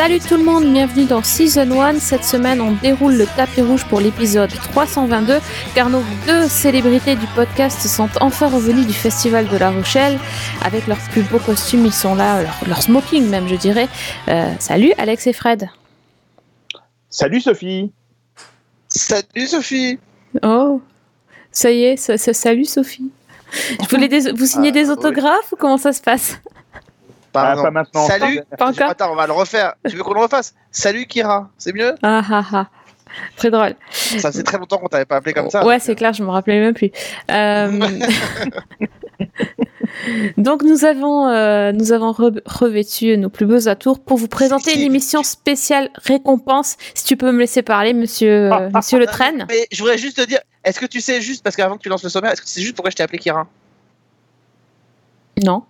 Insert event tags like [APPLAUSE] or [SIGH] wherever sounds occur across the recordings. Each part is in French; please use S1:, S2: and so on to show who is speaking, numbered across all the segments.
S1: Salut tout le monde, bienvenue dans Season 1. Cette semaine, on déroule le tapis rouge pour l'épisode 322 car nos deux célébrités du podcast sont enfin revenus du Festival de La Rochelle avec leurs plus beaux costumes. Ils sont là, leur, leur smoking même, je dirais. Euh, salut Alex et Fred.
S2: Salut Sophie.
S3: Salut Sophie.
S1: Oh, ça y est, ça, ça- salut Sophie. Je voulais des- vous signer
S3: Ah,
S1: des
S3: oui.
S1: autographes ou comment ça se passe?
S3: Pardon.
S2: Ah, pas maintenant.
S3: Salut.
S1: Pas encore
S3: Attends, on va le refaire. Tu veux qu'on le refasse? Salut Kira, c'est mieux?
S1: Ah ah ah. Très drôle.
S3: Ça faisait très longtemps qu'on t'avait pas appelé comme ça.
S1: Ouais, c'est clair, je me rappelais même plus. Euh, [LAUGHS] Donc nous avons euh, nous avons re- revêtu nos plus beaux atours pour vous présenter une émission spéciale récompense. Si tu peux me laisser parler, Monsieur euh, [LAUGHS] Monsieur Le Train.
S3: Mais je voudrais juste te dire, est-ce que tu sais juste, parce qu'avant que tu lances le sommaire, est-ce que tu sais juste pourquoi je t'ai appelé Kira?
S1: Non.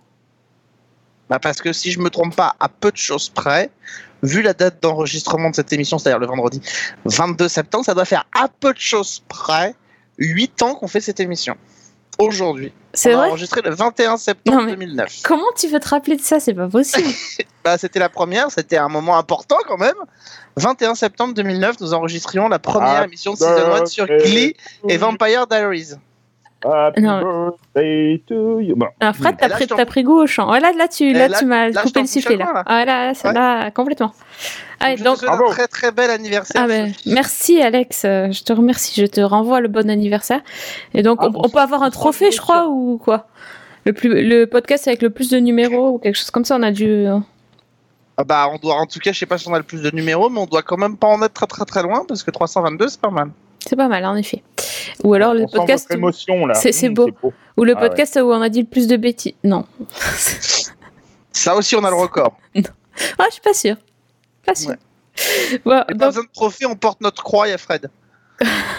S3: Bah Parce que si je me trompe pas, à peu de choses près, vu la date d'enregistrement de cette émission, c'est-à-dire le vendredi 22 septembre, ça doit faire à peu de choses près 8 ans qu'on fait cette émission. Aujourd'hui.
S1: C'est
S3: On a
S1: vrai.
S3: enregistré le 21 septembre
S1: Non, mais-
S3: 2009.
S1: Comment tu veux te rappeler de ça? C'est pas possible. [LAUGHS]
S3: Bah, c'était la première, c'était un moment important quand même. 21 septembre 2009, nous enregistrions la première
S2: Ah,
S3: émission de Season 1 sur Glee et Vampire Diaries.
S2: Happy
S1: Non.
S2: birthday to you. Bon,
S1: Alors Fred, t'as pris,
S3: je
S1: t'as pris goût au chant. Ouais, là, là, tu,
S3: Et
S1: là,
S3: là-
S1: tu m'as
S3: là, je
S1: coupé le
S3: à
S1: là.
S3: là.
S1: Ah là, c'est
S3: Ouais.
S1: là, complètement. Allez,
S3: Je
S1: donc,
S3: te
S2: bravo.
S3: un très très bel anniversaire.
S1: Ah ben, merci Alex, euh, je te remercie, je te renvoie le bon anniversaire. Et donc
S2: Ah,
S1: on,
S2: bon,
S1: on peut
S2: ça,
S1: avoir un
S2: ça,
S1: trophée, je crois, ou quoi? Le, plus, le podcast avec le plus de numéros ou quelque chose comme ça, on a dû... euh,
S3: Ah bah, on doit, en tout cas, je sais pas si on a le plus de numéros, mais on doit quand même pas en être très très très loin parce que 322 c'est pas mal.
S1: C'est pas mal en effet. Ou alors le
S2: on
S1: podcast,
S2: votre émotion là.
S1: C'est-
S2: Mmh,
S1: beau. ou le
S2: Ah ouais.
S1: podcast où on a dit le plus de bêtises. Non. [LAUGHS]
S3: Ça aussi, on a le record. [LAUGHS]
S1: ah, je suis pas sûre. Pas sûre.
S3: Ouais.
S1: Bon, donc,
S3: besoin de trophée, on porte notre croix, il y a Fred.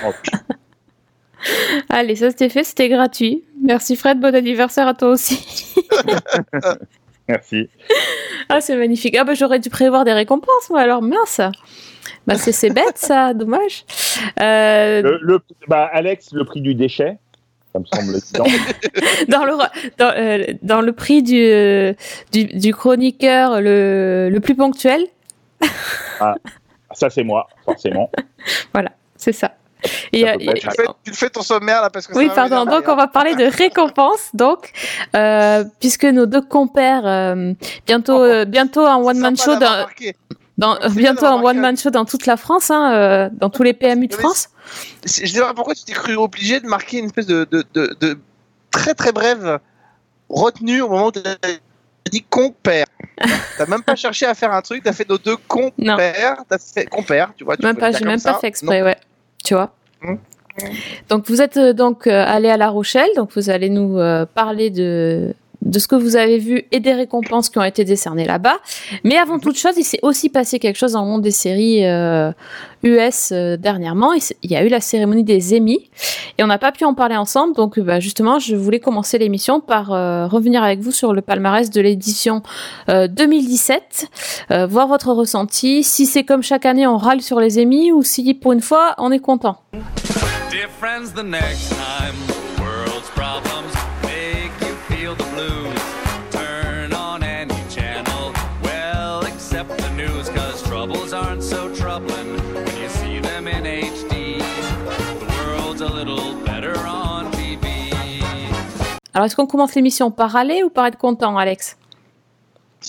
S2: Oh, [LAUGHS]
S1: allez, ça c'était fait, c'était gratuit. Merci Fred, bon anniversaire à toi aussi.
S2: Merci.
S1: Ah, c'est magnifique. Ah, bah j'aurais dû prévoir des récompenses, moi, alors mince. Bah, c'est c'est bête, ça, [LAUGHS] dommage. Euh,
S2: Le, le- bah, Alex, le prix du déchet, ça me semble évident. [LAUGHS]
S1: dans, le, dans, euh, dans le prix du, euh, du, du chroniqueur le, le plus ponctuel,
S2: ça, c'est moi, forcément. [LAUGHS]
S1: c'est ça. Et, euh, et-
S3: Tu fais, tu fais ton sommaire là parce que
S1: oui, pardon. Donc, on va parler de récompenses. Donc, euh, puisque nos deux compères, euh, bientôt, bientôt un one man show, dans, dans, bientôt un one man show dans toute la France, hein, dans tous les PMU de France.
S3: Je sais pas pourquoi tu t'es cru obligé de marquer une espèce de, de, de, de très très brève retenue au moment où tu as dit compère. [LAUGHS] T'as même pas cherché à faire un truc, t'as fait nos deux compères, t'as fait compère, tu vois. tu
S1: Même pas, j'ai même
S3: ça.
S1: pas fait exprès, ouais. Tu vois.
S3: Hum.
S1: Donc vous êtes euh, donc euh, allé à La Rochelle, donc vous allez nous euh, parler de de ce que vous avez vu et des récompenses qui ont été décernées là-bas. Mais avant toute chose, il s'est aussi passé quelque chose dans le monde des séries euh, US euh, dernièrement. Il y a eu la cérémonie des Emmy et on n'a pas pu en parler ensemble. Donc bah, justement, je voulais commencer l'émission par euh, revenir avec vous sur le palmarès de l'édition euh, 2017, euh, voir votre ressenti, si c'est comme chaque année on râle sur les Emmy ou si pour une fois on est content.
S4: Dear friends, the next time
S1: Alors est-ce qu'on commence l'émission par râler ou par être content, Alex?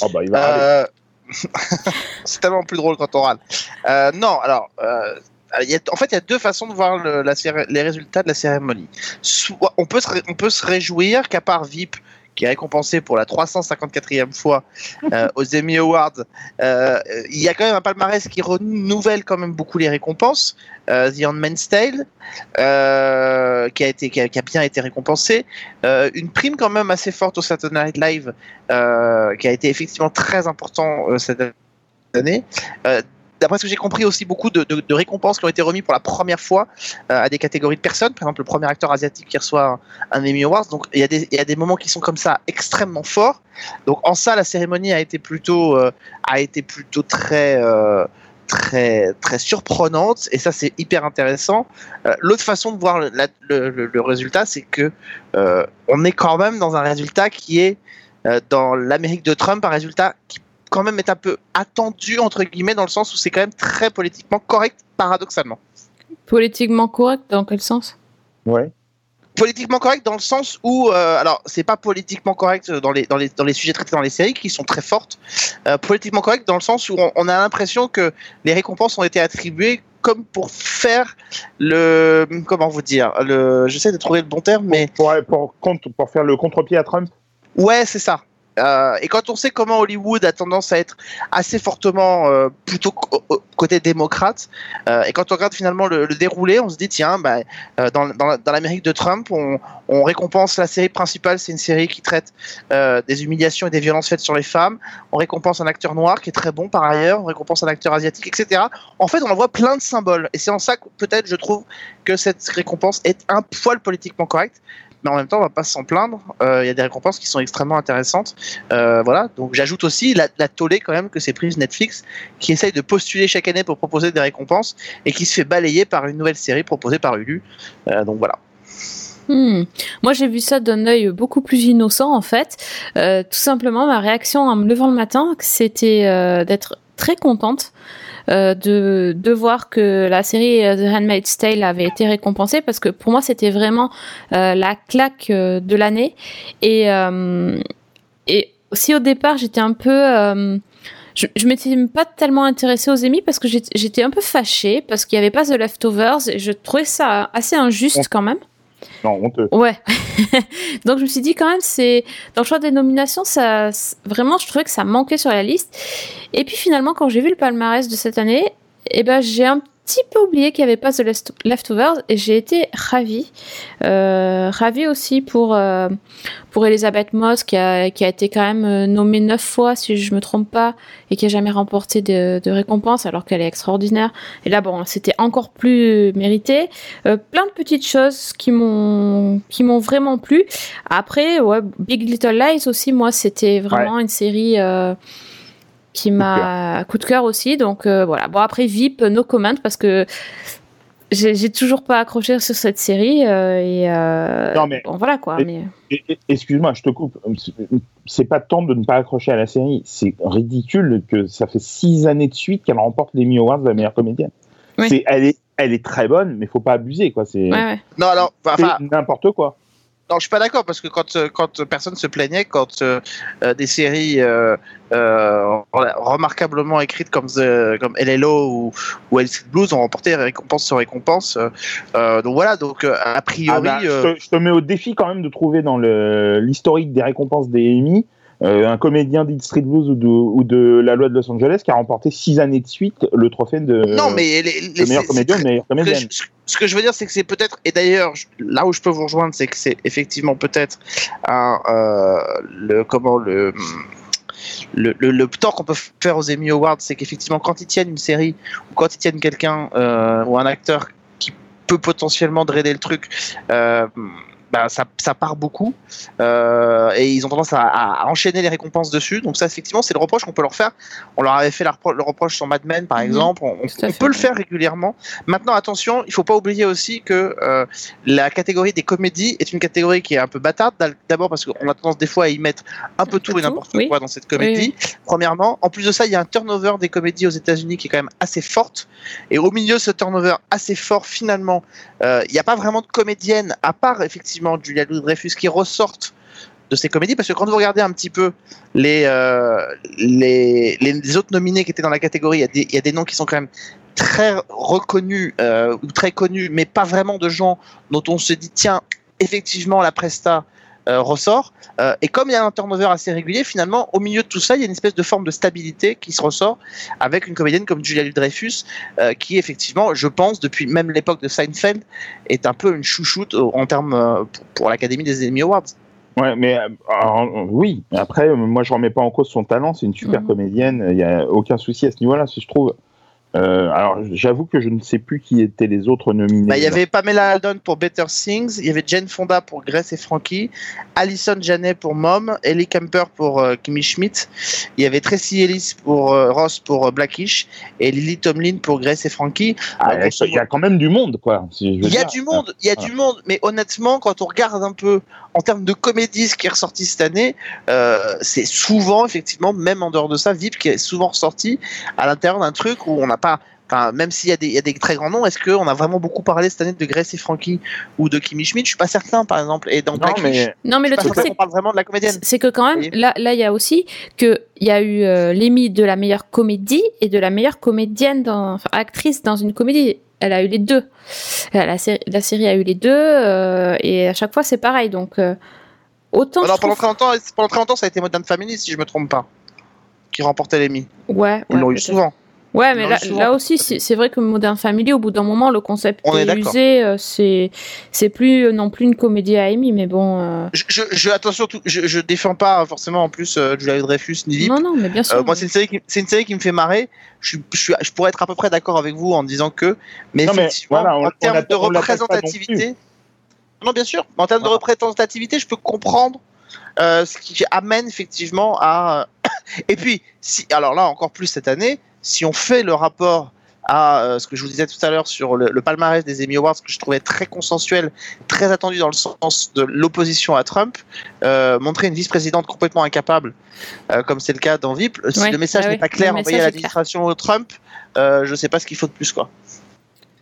S2: Oh, bah, il va.
S3: Euh, [LAUGHS] c'est tellement plus drôle quand on râle. Euh, non, alors, euh, il y a- en fait, il y a deux façons de voir le- la céré- les résultats de la cérémonie. Soit, on, peut se, ré- on peut se réjouir qu'à part VIP, qui est récompensé pour la 354e fois euh, [LAUGHS] aux Emmy Awards, euh, il y a quand même un palmarès qui renouvelle quand même beaucoup les récompenses. Euh, The Handmaid's Tale, euh, qui, a été, qui, a, qui a bien été récompensé. Une prime quand même assez forte au Saturday Night Live, qui a été effectivement très important cette année. D'après ce que j'ai compris, aussi beaucoup de, récompenses qui ont été remises pour la première fois euh, à des catégories de personnes. Par exemple, le premier acteur asiatique qui reçoit un, Emmy Awards. Donc, il y, a des, moments qui sont comme ça extrêmement forts. Donc, en ça, la cérémonie a été plutôt, euh, a été plutôt très, euh, très, très surprenante. Et ça, c'est hyper intéressant. L'autre façon de voir le, résultat, c'est que on est quand même dans un résultat qui est dans l'Amérique de Trump un résultat qui quand même être un peu attendu entre guillemets dans le sens où c'est quand même très politiquement correct paradoxalement.
S1: Politiquement correct, dans quel sens?
S2: Ouais.
S3: Politiquement correct dans le sens où, euh, alors c'est pas politiquement correct dans les, dans, les, dans les sujets traités dans les séries qui sont très fortes, euh, politiquement correct dans le sens où on, on a l'impression que les récompenses ont été attribuées comme pour faire le, comment vous dire, le, j'essaie de trouver le bon terme, mais
S2: Pour, pour, contre- pour faire le contre-pied à Trump.
S3: Ouais, c'est ça. Euh, et quand on sait comment Hollywood a tendance à être assez fortement euh, plutôt côté démocrate, euh, et quand on regarde finalement le, déroulé, on se dit tiens, bah, dans, dans, la- dans l'Amérique de Trump, on, on récompense la série principale, c'est une série qui traite des humiliations et des violences faites sur les femmes. On récompense un acteur noir qui est très bon par ailleurs. On récompense un acteur asiatique, etc. En fait, on en voit plein de symboles, et c'est en ça que peut-être je trouve que cette récompense est un poil politiquement correcte mais en même temps, on va pas s'en plaindre. Euh, Il y a des récompenses qui sont extrêmement intéressantes. Euh, voilà. Donc, j'ajoute aussi la, la tollée quand même que c'est prise Netflix, qui essaye de postuler chaque année pour proposer des récompenses et qui se fait balayer par une nouvelle série proposée par Hulu. Euh, donc voilà.
S1: Hmm. Moi, j'ai vu ça d'un œil beaucoup plus innocent, en fait. Tout simplement, ma réaction en me levant le matin, c'était d'être très contente euh, de, de voir que la série euh, The Handmaid's Tale avait été récompensée, parce que pour moi, c'était vraiment euh, la claque de l'année. Et, et si au départ, j'étais un peu... je, je m'étais pas tellement intéressée aux Emmy parce que j'étais j'étais un peu fâchée parce qu'il n'y avait pas The Leftovers et je trouvais ça assez injuste quand même.
S2: Non, honteux.
S1: Ouais. [LAUGHS] Donc je me suis dit quand même c'est dans le choix des nominations ça vraiment je trouvais que ça manquait sur la liste. Et puis finalement quand j'ai vu le palmarès de cette année, eh ben j'ai un petit peu oublié qu'il n'y avait pas The Leftovers et j'ai été ravie. Euh, ravie aussi pour euh, pour Elisabeth Moss qui a qui a été quand même euh, nommée neuf fois si je me trompe pas et qui a jamais remporté de, de récompense alors qu'elle est extraordinaire. Et là bon c'était encore plus mérité. Euh, plein de petites choses qui m'ont vraiment plu. Après, ouais, Big Little Lies aussi, moi, c'était vraiment une série euh, qui m'a coup de cœur aussi. Donc euh, voilà. Bon après VIP, no comment parce que j'ai toujours pas accroché sur cette série euh, et euh,
S2: Non, mais-
S1: bon voilà quoi.
S2: mais- Excuse-moi, je te coupe. C'est pas tant de ne pas accrocher à la série. C'est ridicule que ça fait six années de suite qu'elle remporte les Emmy Awards de la meilleure comédienne.
S1: Oui.
S2: C'est, elle est, elle est très bonne, mais faut pas abuser, quoi. C'est,
S1: ouais, ouais.
S3: Non, alors,
S2: n'importe quoi.
S3: Non, je suis pas d'accord parce que quand, euh, quand personne se plaignait, quand euh, euh, des séries euh, euh, remarquablement écrites comme, The- comme LLO ou, ou Hell Street Blues ont remporté récompense sur récompense. euh, donc voilà, donc a
S2: Ah
S3: priori.
S2: bah, je, te, je te mets au défi quand même de trouver dans le, l'historique des récompenses des Emmy euh, un comédien d'Eat Street Blues ou de, ou de La Loi de Los Angeles qui a remporté six années de suite le trophée de,
S3: non, mais les, les-
S2: de meilleur comédien,
S3: que,
S2: comédienne.
S3: je, ce que je veux dire, c'est que c'est peut-être, et d'ailleurs, là où je peux vous rejoindre, c'est que c'est effectivement peut-être un, euh, le, comment, le, le, le, le tort qu'on peut faire aux Emmy Awards, c'est qu'effectivement, quand ils tiennent une série, ou quand ils tiennent quelqu'un, euh, ou un acteur qui peut potentiellement draider le truc, euh, bah, ça, ça part beaucoup euh, et ils ont tendance à, à enchaîner les récompenses dessus. Donc ça, effectivement, c'est le reproche qu'on peut leur faire. On leur avait fait repro- le reproche sur Mad Men, par
S1: Mhm.
S3: exemple. On, on-
S1: Tout à
S3: on
S1: fait,
S3: peut le faire régulièrement. Maintenant, attention, il faut pas oublier aussi que euh, la catégorie des comédies est une catégorie qui est un peu bâtarde. D'abord parce qu'on a tendance des fois à y mettre un peu tout et n'importe
S1: oui.
S3: quoi dans cette comédie. Premièrement, en plus de ça, il y a un turnover des comédies aux États-Unis qui est quand même assez forte. Et au milieu de ce turnover assez fort, finalement, euh, il n'y a pas vraiment de comédienne, à part effectivement Julia Louis-Dreyfus, qui ressortent de ces comédies. Parce que quand vous regardez un petit peu les, euh, autres nominés qui étaient dans la catégorie, il y, y a des noms qui sont quand même très reconnus euh, ou très connus, mais pas vraiment de gens dont on se dit tiens, effectivement, la Presta ressort. Euh, et comme il y a un turnover assez régulier, finalement, au milieu de tout ça, il y a une espèce de forme de stabilité qui se ressort avec une comédienne comme Julia Louis-Dreyfus, euh, qui effectivement, je pense, depuis même l'époque de Seinfeld, est un peu une chouchoute en termes euh, pour, l'Académie des Emmy Awards.
S2: Ouais, mais euh, alors, euh, oui. Après, euh, moi, je remets pas en cause son talent. C'est une super
S1: Mhm.
S2: comédienne. Il y a aucun souci à ce niveau-là, si je trouve. Euh, alors, j'avoue que je ne sais plus qui étaient les autres nominés.
S3: Bah, il y avait Pamela Aldon pour Better Things, il y avait Jane Fonda pour Grace et Frankie, Alison Janet pour Mom, Ellie Kemper pour euh, Kimmy Schmidt, il y avait Tracy Ellis pour euh, Ross pour euh, Blackish et Lily Tomlin pour Grace et Frankie.
S2: Ah, il y a quand même du monde, quoi. si
S3: Il y a
S2: dire.
S3: du monde, il y a du monde, mais honnêtement, quand on regarde un peu en termes de comédie ce qui est ressorti cette année, c'est souvent, effectivement, même en dehors de ça, VIP qui est souvent ressorti à l'intérieur d'un truc où on n'a pas. Enfin, même s'il y, a des- il y a des très grands noms, est-ce qu'on a vraiment beaucoup parlé cette année de Grace et Frankie ou de Kimmy Schmidt? Je suis pas certain, par exemple. Et dans
S2: Non, mais
S1: Non, mais le truc, c'est
S3: qu'on parle vraiment de la comédienne.
S1: C'est que quand même, là, là, il y a aussi que il y a eu euh, de la meilleure comédie et de la meilleure comédienne, dans, enfin, actrice dans une comédie. Elle a eu les deux. Euh, La série, la série a eu les deux euh, et à chaque fois c'est pareil. Donc euh, autant.
S3: Alors, pendant
S1: trouve-
S3: très, longtemps, pendant très longtemps, ça a été Modern Family, si je me trompe pas, qui remportait l'Emmy.
S1: Ouais.
S3: Ils
S1: ouais,
S3: l'ont eu souvent.
S1: Ouais, mais là, aussi, c'est vrai que Modern Family, au bout d'un moment, le concept
S3: On est
S1: est
S3: d'accord.
S1: usé. euh, C'est c'est plus euh, non plus une comédie à Emmy, mais bon. euh,
S3: Je, je, je- attention, tout- je, je défends pas forcément en plus euh, Julia Dreyfus ni VIP.
S1: Non, non, mais bien sûr.
S3: Euh, moi, c'est une série qui, c'est une série qui me fait marrer. Je, je, je pourrais être à peu près d'accord avec vous en disant que, mais
S2: Non, mais
S3: effectivement,
S2: voilà, on-
S3: en termes de
S2: non
S3: représentativité, non, bien sûr, mais en termes de
S2: Voilà.
S3: représentativité, je peux comprendre euh, ce qui amène effectivement à. [COUGHS] Et puis, si, alors là, encore plus cette année, si on fait le rapport à euh, ce que je vous disais tout à l'heure sur le, le palmarès des Emmy Awards que je trouvais très consensuel, très attendu dans le sens de l'opposition à Trump, euh, montrer une vice-présidente complètement incapable, euh, comme c'est le cas dans VIP, si
S1: Ouais,
S3: le message
S1: ah
S3: n'est
S1: oui,
S3: pas clair envoyé à l'administration Trump, euh, je sais pas ce qu'il faut de plus quoi.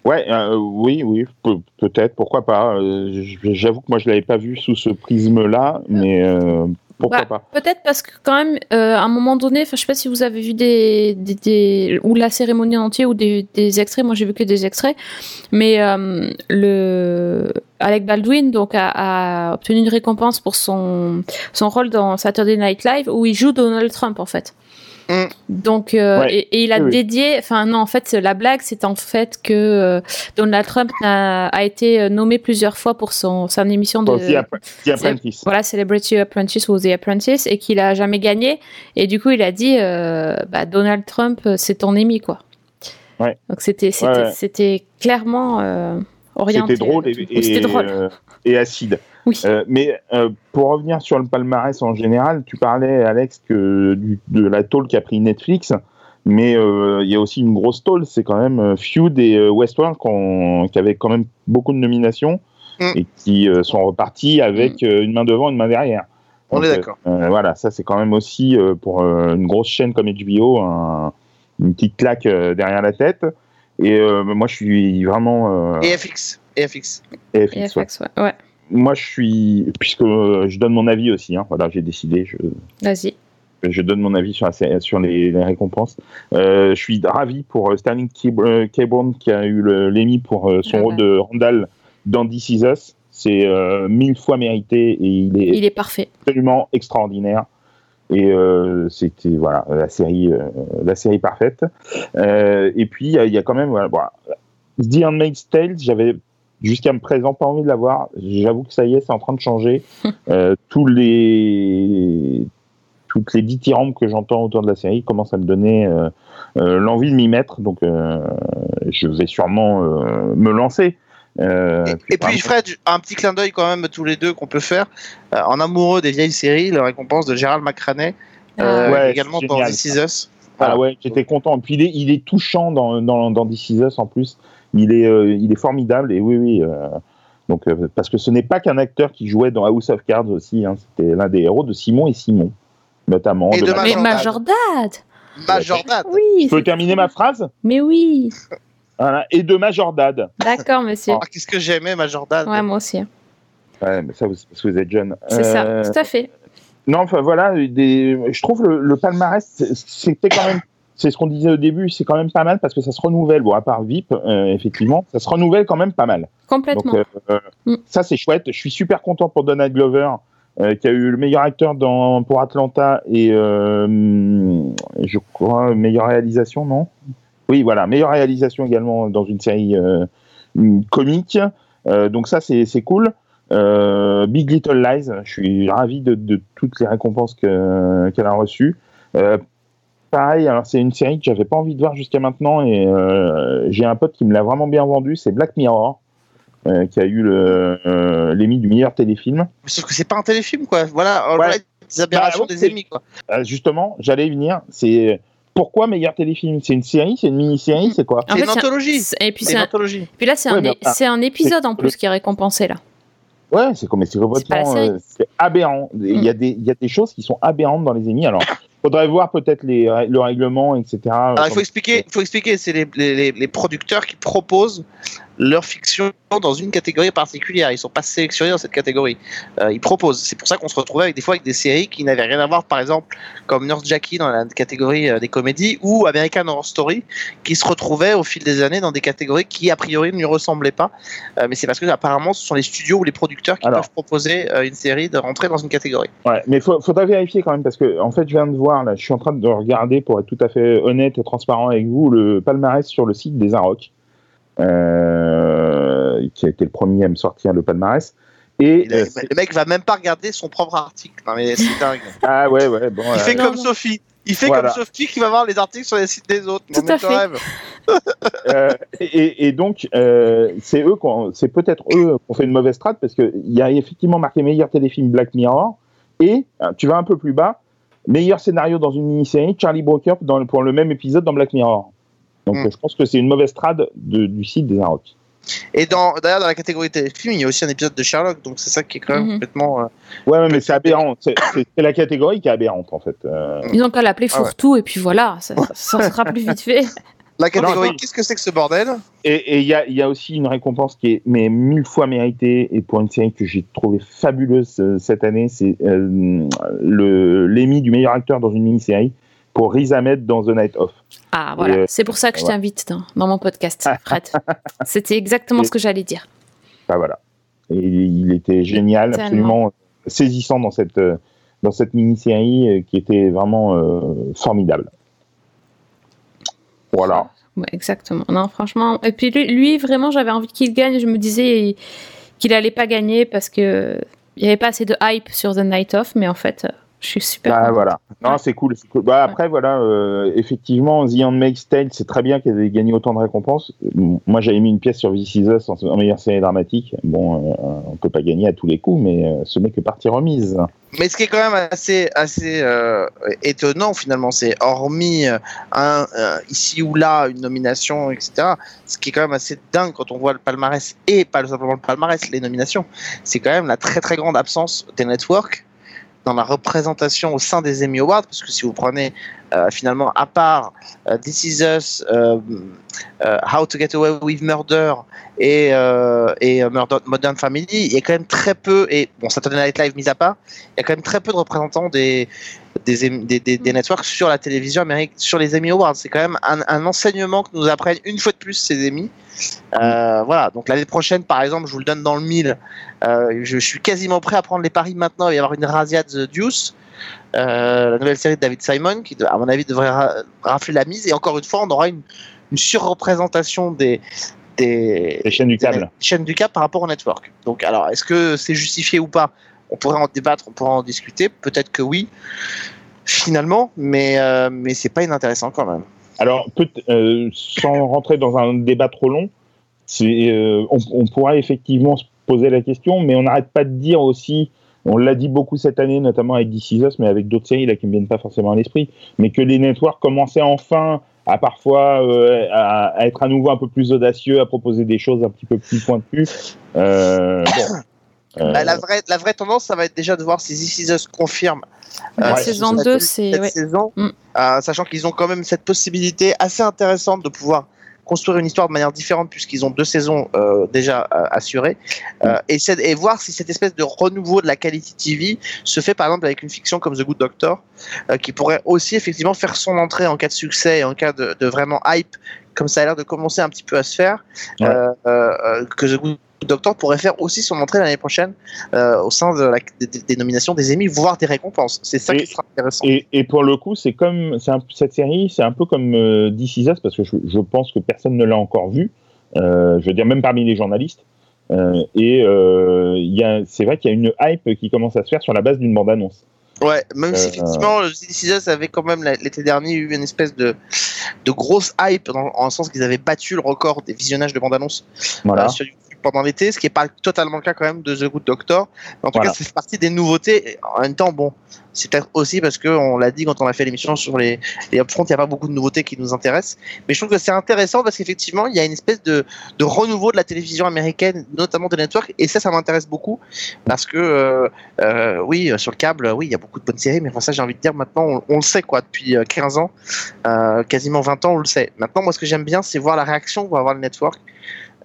S2: Ouais, euh, oui, oui, pe- peut-être, pourquoi pas. Euh, J'avoue que moi, je l'avais pas vu sous ce prisme-là, mais euh, pourquoi
S1: Bah,
S2: pas.
S1: Peut-être parce que quand même, euh, à un moment donné, je sais pas si vous avez vu des, des, des- ou la cérémonie en entier ou des, des extraits. Moi, j'ai vu que des extraits, mais euh, le Alec Baldwin donc a, a obtenu une récompense pour son son rôle dans Saturday Night Live où il joue Donald Trump en fait.
S3: Mm.
S1: Donc euh,
S2: Ouais.
S1: et, et il a
S2: Oui,
S1: dédié, enfin non en fait la blague c'est en fait que euh, Donald Trump a, a été nommé plusieurs fois pour son son émission de
S2: The Apprentice.
S1: voilà, Celebrity Apprentice ou The Apprentice, et qu'il a jamais gagné. Et du coup, il a dit, euh, bah, Donald Trump, euh, c'est ton ennemi, quoi.
S2: Ouais.
S1: Donc c'était,
S2: Ouais,
S1: clairement euh, orienté.
S2: C'était drôle et,
S1: là-dessus.
S2: et,
S1: C'était drôle.
S2: euh, et acide.
S1: Oui.
S2: Euh, mais euh, pour revenir sur le palmarès en général, tu parlais, Alex, que du- de la tôle qu'a pris Netflix, mais euh, il y a aussi une grosse tôle, c'est quand même euh, Feud et euh, Westworld qui avaient quand même beaucoup de nominations
S3: Mm.
S2: et qui euh, sont repartis avec euh, une main devant, une main derrière.
S3: On
S2: Donc,
S3: est d'accord.
S2: euh, voilà, ça c'est quand même aussi euh, pour euh, une grosse chaîne comme HBO un- une petite claque euh, derrière la tête. Et euh, moi je suis vraiment euh,
S3: Et FX, et FX.
S1: Et
S2: FX, ouais.
S1: FX, ouais. ouais.
S2: Moi je suis puisque euh, je donne mon avis aussi. Hein, voilà, j'ai décidé. Je,
S1: Vas-y.
S2: je donne mon avis sur, la sé- sur les, les récompenses. Euh, je suis ravi pour euh, Sterling. Brown qui a eu le- l'Emmy pour son
S1: Ah
S2: rôle
S1: ouais.
S2: de Randall dans This Is Us. C'est euh, mille fois mérité et il est
S1: Il est parfait.
S2: absolument extraordinaire. Et euh, c'était voilà la série, la série parfaite. Et puis il y, a- il y a quand même voilà, bon, The Handmaid's Tale, j'avais jusqu'à présent pas envie de la voir. J'avoue que ça y est, c'est en train de changer. [LAUGHS] Euh, tous les toutes les dithyrambes que j'entends autour de la série commencent à me donner euh, euh, l'envie de m'y mettre. Donc euh, je vais sûrement euh, me lancer. Euh,
S3: Et,
S2: puis
S3: et puis
S2: vraiment-
S3: Fred, un petit clin d'œil quand même tous les deux qu'on peut faire. Euh, en amoureux des vieilles séries, la récompense de Gérald McRaney, euh,
S1: Ah,
S2: Ouais,
S3: également dans This Is Us.
S2: Ah
S3: Voilà.
S2: ouais, j'étais content. Et puis il est, il est touchant dans, dans, dans This Is Us en plus. Il est, euh, il est formidable. Et oui, oui. euh, donc, euh, parce que ce n'est pas qu'un acteur qui jouait dans House of Cards aussi. hein, C'était l'un des héros de Simon et Simon, notamment.
S3: Et de
S2: ma-
S1: Mais
S3: Major Dad.
S1: Major Dad
S3: Major Dad.
S1: Oui
S2: Je peux
S1: c'est-
S2: terminer ma phrase?
S1: Mais oui
S2: Voilà. Et de Major Dad.
S1: D'accord, monsieur.
S3: Ah, Qu'est-ce que j'aimais Major Dad.
S1: Ouais, moi aussi. hein.
S2: Ouais, mais ça, vous- parce que vous êtes jeune.
S1: C'est
S2: Euh,
S1: ça, tout à fait.
S2: Non, enfin voilà, des... je trouve le, le palmarès, c'était quand même, c'est ce qu'on disait au début, c'est quand même pas mal parce que ça se renouvelle. Bon, à part VIP, euh, effectivement, ça se renouvelle quand même pas mal.
S1: Complètement.
S2: Donc euh,
S1: Mm.
S2: ça c'est chouette. Je suis super content pour Donald Glover euh, qui a eu le meilleur acteur dans pour Atlanta et euh, je crois meilleure réalisation non? Oui voilà meilleure réalisation également dans une série une comique. Donc ça c'est cool. Big Little Lies, je suis ravi de, de toutes les récompenses que- qu'elle a reçues. Euh, pareil, alors c'est une série que j'avais pas envie de voir jusqu'à maintenant et euh, j'ai un pote qui me l'a vraiment bien vendu, c'est Black Mirror, euh, qui a eu le euh, du meilleur téléfilm.
S3: Sauf que c'est pas un téléfilm, quoi. Voilà,
S2: Ouais.
S3: voit des aberrations
S2: Bah,
S3: des ennemis, quoi.
S2: Euh, justement, j'allais y venir, c'est pourquoi meilleur téléfilm? C'est une série, c'est une mini-série, c'est quoi?
S3: C'est une
S1: un-
S3: anthologie.
S1: Et puis, là, c'est
S2: Ouais,
S1: un, épisode en
S2: le-
S1: plus qui est récompensé là.
S2: Ouais, c'est comme c'est complètement euh, c'est aberrant. Il y a des il y a des choses qui sont aberrantes dans les émis. Alors, faudrait voir peut-être les le règlement, etc.
S3: Alors, il faut expliquer, il faut expliquer, c'est les, les, les- les producteurs qui proposent leur fiction dans une catégorie particulière. Ils sont pas sélectionnés dans cette catégorie. Euh, ils proposent. C'est pour ça qu'on se retrouvait avec des fois avec des séries qui n'avaient rien à voir, par exemple, comme Nurse Jackie dans la catégorie euh, des comédies ou American Horror Story, qui se retrouvaient au fil des années dans des catégories qui a priori ne lui ressemblaient pas. Euh, mais c'est parce que apparemment, ce sont les studios ou les producteurs qui
S2: Alors.
S3: peuvent proposer une série de rentrer dans une catégorie.
S2: Ouais, mais faut, faudrait vérifier quand même parce que en fait, je viens de voir là, je suis en train de regarder pour être tout à fait honnête et transparent avec vous le palmarès sur le site des Arocs, euh, qui a été le premier à me sortir le palmarès. Et
S3: a-
S2: euh,
S3: le mec va même pas regarder son propre article. Non, mais c'est [LAUGHS] dingue.
S2: ah ouais ouais bon.
S3: Il
S2: euh,
S3: fait
S1: Non,
S3: comme
S1: non.
S3: Sophie. Il fait
S2: Voilà.
S3: comme Sophie qui va voir les articles sur les sites des autres.
S1: Tout à fait. [LAUGHS]
S2: Euh, et, et donc, euh, c'est eux, qu'on- c'est peut-être eux qui ont fait une mauvaise strat parce qu'il y a effectivement marqué meilleur téléfilm Black Mirror et euh, tu vas un peu plus bas, meilleur scénario dans une mini-série Charlie Brooker dans, pour le même épisode dans Black Mirror. Donc,
S3: Hmm.
S2: je pense que c'est une mauvaise trad de- du site des Arocs.
S3: Et dans, d'ailleurs, dans la catégorie téléfilm, il y a aussi un épisode de Sherlock, donc c'est ça qui est quand même
S1: Mhm.
S3: complètement. euh,
S2: Ouais, mais c'est aberrant. C'est c'est- c'est la catégorie qui est aberrante en fait. Euh,
S1: Ils ont qu'à l'appeler
S3: Ah ouais.
S1: fourre-tout et puis voilà, ça, ça sera plus vite fait.
S3: La catégorie,
S2: non.
S3: qu'est-ce que c'est que ce bordel?
S2: Et il y a, il y a aussi une récompense qui est mais mille fois méritée et pour une série que j'ai trouvé fabuleuse euh, cette année, c'est euh, le l'Emmy du meilleur acteur dans une mini-série pour Riz Ahmed dans The Night Off.
S1: Ah voilà,
S2: euh,
S1: c'est pour ça que je t'invite dans, dans mon podcast, [LAUGHS] Fred. C'était exactement
S2: Et-
S1: ce que j'allais dire.
S2: Enfin, voilà. Et il était génial,
S1: Tellement.
S2: absolument saisissant dans cette euh, dans cette mini-série euh, qui était vraiment euh, formidable. Voilà.
S1: Ouais, exactement. Non, franchement. Et puis lui, lui, vraiment, j'avais envie qu'il gagne. Je me disais qu'il allait pas gagner parce que il y avait pas assez de hype sur The Night Of, mais en fait, euh, je suis super.
S2: Bah, voilà. Non, c'est cool. Bah, après, voilà, euh, effectivement, The Handmaid's Tale, c'est très bien qu'elle ait gagné autant de récompenses. Moi, j'avais mis une pièce sur This Is Us en, en meilleure série dramatique. Bon, euh, on peut pas gagner à tous les coups, mais euh, ce n'est que partie remise.
S3: Mais ce qui est quand même assez, assez euh, étonnant finalement, c'est hormis euh, un, euh, ici ou là une nomination, etc. Ce qui est quand même assez dingue quand on voit le palmarès et pas simplement le palmarès, les nominations, c'est quand même la très très grande absence des networks dans la représentation au sein des Emmy Awards, parce que si vous prenez finalement à part euh, This Is Us, euh, euh, How to Get Away with Murder et, euh, et euh, Murder- Modern Family, il y a quand même très peu, et bon, Saturday Night Live mis à part, il y a quand même très peu de représentants des, des, des, networks sur la télévision américaine, sur les Emmy Awards. C'est quand même un, un enseignement que nous apprennent une fois de plus ces Emmy. Euh, voilà, donc l'année prochaine, par exemple, je vous le donne dans le mille, euh, je, suis quasiment prêt à prendre les paris maintenant. Y avoir une Razia de Deuce, euh, la nouvelle série de David Simon, qui, à mon avis, devrait ra- rafler la mise. Et encore une fois, on aura une, une surreprésentation des,
S2: chaînes du câble.
S3: chaînes du câble par rapport au network. Donc, alors, est-ce que c'est justifié ou pas? On pourrait en débattre, on pourrait en discuter. Peut-être que oui, finalement, mais, euh, mais c'est pas inintéressant quand même.
S2: Alors, peut euh, sans rentrer dans un débat trop long, euh, on, on pourra effectivement se poser la question, mais on n'arrête pas de dire aussi, on l'a dit beaucoup cette année, notamment avec This Is Us, mais avec d'autres séries là qui ne me viennent pas forcément à l'esprit, mais que les networks commençaient enfin à parfois euh, à, à être à nouveau un peu plus audacieux, à proposer des choses un petit peu plus pointues. Euh, bon. Euh,
S3: Bah, la, vraie, la vraie tendance, ça va être déjà de voir si This Is Us confirme.
S1: La
S2: Ouais,
S1: saison
S3: cette-
S1: 2, c'est.
S3: cette
S1: ouais.
S3: saison,
S1: Mm.
S3: euh, sachant qu'ils ont quand même cette possibilité assez intéressante de pouvoir construire une histoire de manière différente puisqu'ils ont deux saisons euh, déjà euh, assurées euh, et, c'est- et voir si cette espèce de renouveau de la qualité TV se fait par exemple avec une fiction comme The Good Doctor qui pourrait aussi effectivement faire son entrée en cas de succès et en cas de, de vraiment hype comme ça a l'air de commencer un petit peu à se faire
S2: Ouais.
S3: que The Good Doctor pourrait faire aussi son entrée l'année prochaine euh, au sein de la- des, des nominations des Emmy voire des récompenses c'est ça
S2: Et-
S3: qui sera intéressant
S2: Et, et pour le coup, c'est comme un- cette série, c'est un peu comme euh, This Is Us, parce que je, je pense que personne ne l'a encore vu. Euh, je veux dire, même parmi les journalistes. Euh, et c'est vrai qu'il y a une hype qui commence à se faire sur la base d'une bande-annonce.
S3: Ouais, même si effectivement, This Is Us avait quand même l'été dernier eu une espèce de, de grosse hype, dans, en sens qu'ils avaient battu le record des visionnages de bandes-annonces
S2: Voilà.
S3: sur pendant l'été, ce qui n'est pas totalement le cas quand même de The Good Doctor. En tout
S2: Voilà.
S3: cas, fait partie des nouveautés. En même temps, bon, c'est peut-être aussi parce que on l'a dit quand on a fait l'émission sur les, les upfront, il n'y a pas beaucoup de nouveautés qui nous intéressent. Mais je trouve que c'est intéressant parce qu'effectivement, il y a une espèce de, de renouveau de la télévision américaine, notamment de network, et ça, ça m'intéresse beaucoup parce que euh, euh, oui, euh, sur le câble, oui, il y a beaucoup de bonnes séries, mais enfin ça, j'ai envie de dire maintenant, on, on le sait quoi, depuis euh, 15 ans, euh, quasiment 20 ans, on le sait. Maintenant, moi, ce que j'aime bien, c'est voir la réaction qu'on va avoir le network.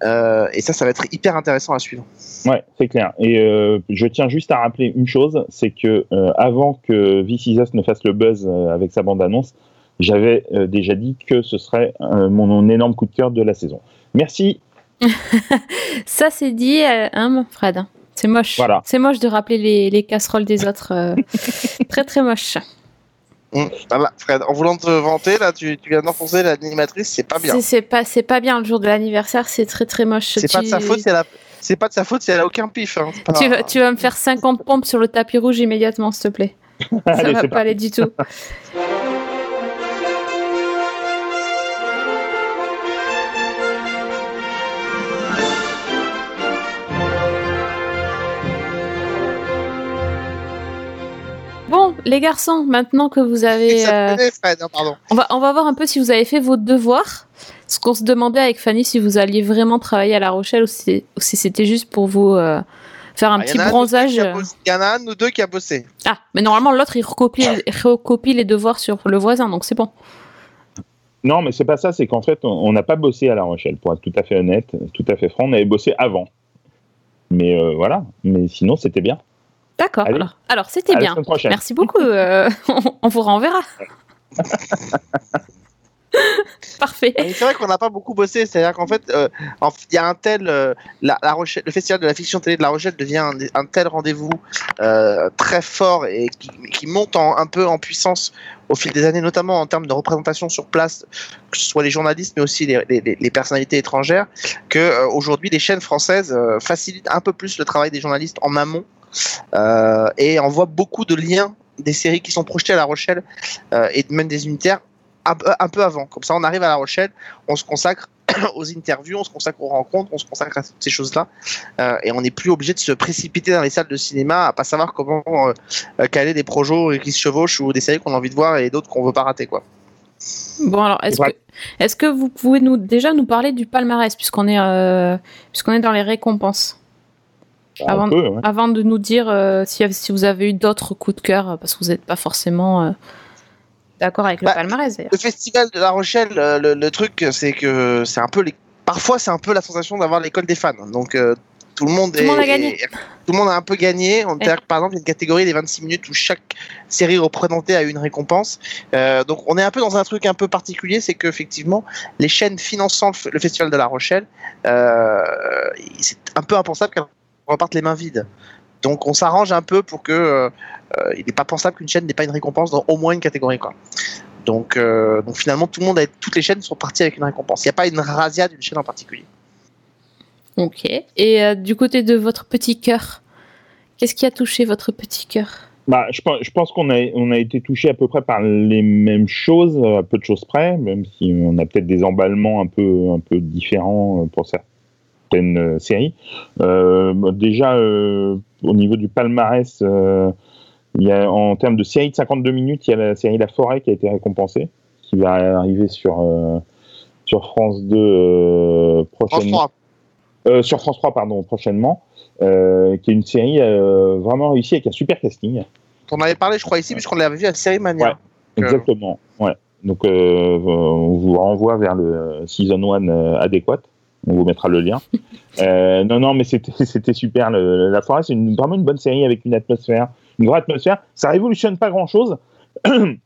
S3: Euh, et ça, ça va être hyper intéressant à suivre.
S2: Ouais, c'est clair. Et euh, je tiens juste à rappeler une chose, c'est que euh, avant que This Is Us ne fasse le buzz avec sa bande-annonce, j'avais euh, déjà dit que ce serait euh, mon, mon énorme coup de cœur de la saison. Merci. [LAUGHS]
S1: Ça, c'est dit, hein, Fred. C'est moche.
S2: Voilà.
S1: C'est moche de rappeler les, les casseroles des autres. euh, [LAUGHS] très, très moche.
S3: Hum, Voilà, Fred, en voulant te vanter, là, tu, tu viens d'enfoncer l'animatrice, c'est pas bien.
S1: C'est- C'est pas, c'est pas bien le jour de l'anniversaire, c'est très, très moche.
S3: C'est pas de sa
S1: Tu-
S3: faute, c'est la... C'est pas de sa faute si elle a aucun pif. Hein. pas-
S1: Tu vas, tu vas me faire 50 pompes sur le tapis rouge immédiatement, s'il te plaît. [LAUGHS] Ça
S2: Allez,
S1: va pas aller du tout. [LAUGHS] les garçons, maintenant que vous avez, euh,
S3: Fred, pardon.
S1: on va, on va voir un peu si vous avez fait vos devoirs. Ce qu'on se demandait avec Fanny, si vous alliez vraiment travailler à La Rochelle ou si, ou si c'était juste pour vous euh, faire un
S3: Ah,
S1: petit bronzage.
S3: a
S1: euh.
S3: Il y en a un de nous deux qui a bossé.
S1: Ah, mais normalement l'autre il recopie, il recopie les devoirs sur le voisin, donc c'est bon.
S2: Non, mais c'est pas ça, c'est qu'en fait, on on n'a pas bossé à La Rochelle, pour être tout à fait honnête, tout à fait franc, on avait bossé avant. Mais euh, voilà, mais sinon, c'était bien.
S1: D'accord.
S2: Allez.
S1: Alors, alors c'était bien. Merci beaucoup. euh, [LAUGHS] on, on vous renverra. [LAUGHS] Parfait.
S3: C'est vrai qu'on n'a pas beaucoup bossé, c'est-à-dire qu'en fait, euh, il y a un tel, euh, la, la Rochelle, le festival de la fiction télé de La Rochelle devient un, un tel rendez-vous euh, très fort et qui, qui monte en- un peu en puissance au fil des années, notamment en termes de représentation sur place, que ce soit les journalistes, mais aussi les, les- les personnalités étrangères, que euh, aujourd'hui les chaînes françaises euh, facilitent un peu plus le travail des journalistes en amont et on voit beaucoup de liens des séries qui sont projetées à La Rochelle euh, et même des unitaires un peu, avant. Comme ça, on arrive à La Rochelle, on se consacre [COUGHS] aux interviews, on se consacre aux rencontres, on se consacre à toutes ces choses-là, euh, et on n'est plus obligé de se précipiter dans les salles de cinéma à pas savoir comment euh, euh, caler des projets qui se chevauchent ou des séries qu'on a envie de voir et d'autres qu'on veut pas rater, quoi.
S1: Bon alors, est-ce que, est-ce que vous pouvez nous déjà nous parler du palmarès puisqu'on est, euh, puisqu'on est dans les récompenses, Avant-
S2: peu, ouais.
S1: avant de nous dire euh, si, si vous avez eu d'autres coups de cœur parce que vous n'êtes pas forcément euh, d'accord avec le
S3: Bah,
S1: palmarès.
S3: Le festival de La Rochelle, euh, le, le truc, c'est que c'est un peu les... parfois c'est un peu la sensation d'avoir l'école des fans. Donc euh, tout le monde
S1: Tout
S3: est-
S1: monde a gagné.
S3: est- tout le monde a un peu gagné. On, c'est-à-dire que, par exemple, il y a une catégorie des 26 minutes où chaque série représentée a eu une récompense. Euh, donc on est un peu dans un truc un peu particulier, c'est qu'effectivement les chaînes finançant le, festival de La Rochelle, euh, c'est un peu impensable qu'elles repartent les mains vides. Donc on s'arrange un peu pour que euh, euh, il n'est pas pensable qu'une chaîne n'ait pas une récompense dans au moins une catégorie quoi. Donc, euh, donc finalement tout le monde a, toutes les chaînes sont parties avec une récompense. Il n'y a pas une razzia d'une chaîne en particulier.
S1: Ok. Et euh, du côté de votre petit cœur, qu'est-ce qui a touché votre petit cœur?
S2: Bah, je pense, je pense qu'on a, on a été touché à peu près par les mêmes choses, à peu de choses près, même si on a peut-être des emballements un peu, un peu différents pour certaines euh, séries. Euh, déjà, euh, au niveau du palmarès, il y a, en termes de série de 52 minutes, il y a la série La Forêt qui a été récompensée, qui va arriver sur, sur France 2 euh,
S3: France
S2: prochainement.
S3: 3.
S2: Euh, sur France 3, pardon, prochainement, euh, qui est une série euh, vraiment réussie avec un super casting.
S3: On avait parlé, je crois, ici, puisqu'on l'avait vu à Série Mania.
S2: Ouais. Exactement, ouais. Donc, on vous renvoie vers le season 1 euh, adéquat. On vous mettra le lien. [LAUGHS] Euh, non, non, mais [LAUGHS] c'était super. Le- la forêt, c'est une- vraiment une bonne série avec une atmosphère, une vraie atmosphère. Ça révolutionne pas grand-chose, [CLEARS THROAT] mais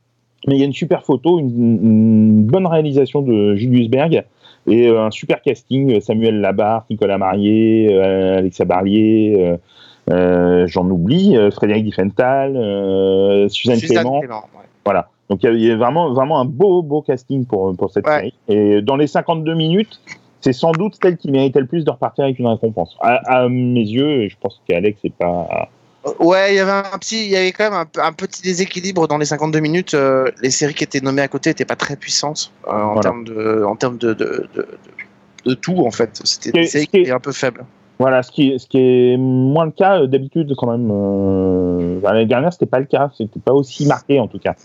S2: il y a une super photo, une, une bonne réalisation de Julius Berg et euh, un super casting. Samuel Labarthe, Nicolas Marié, euh, Alexa Barlier, euh, euh, j'en oublie, euh, Frédéric Diffenthal, euh, Suzanne,
S3: Suzanne
S2: Clément.
S3: Clément, ouais.
S2: Voilà. Donc il y a- il y, a vraiment, vraiment un beau, beau casting pour, pour cette
S3: Ouais.
S2: série. Et dans les 52 minutes, c'est sans doute celle qui méritait le plus de repartir avec une récompense. À, à mes yeux, je pense qu'Alex n'est pas,
S3: Ouais, il y avait un petit, il y avait quand même un, un petit déséquilibre dans les 52 minutes. euh, les séries qui étaient nommées à côté n'étaient pas très puissantes euh, en
S2: Voilà.
S3: termes de, en termes de, de, de, de- de tout en fait. C'était des séries qui étaient un peu faibles.
S2: Voilà, ce qui est, ce qui est moins le cas euh, d'habitude quand même. Euh, L'année dernière, c'était pas le cas, c'était pas aussi marqué en tout cas.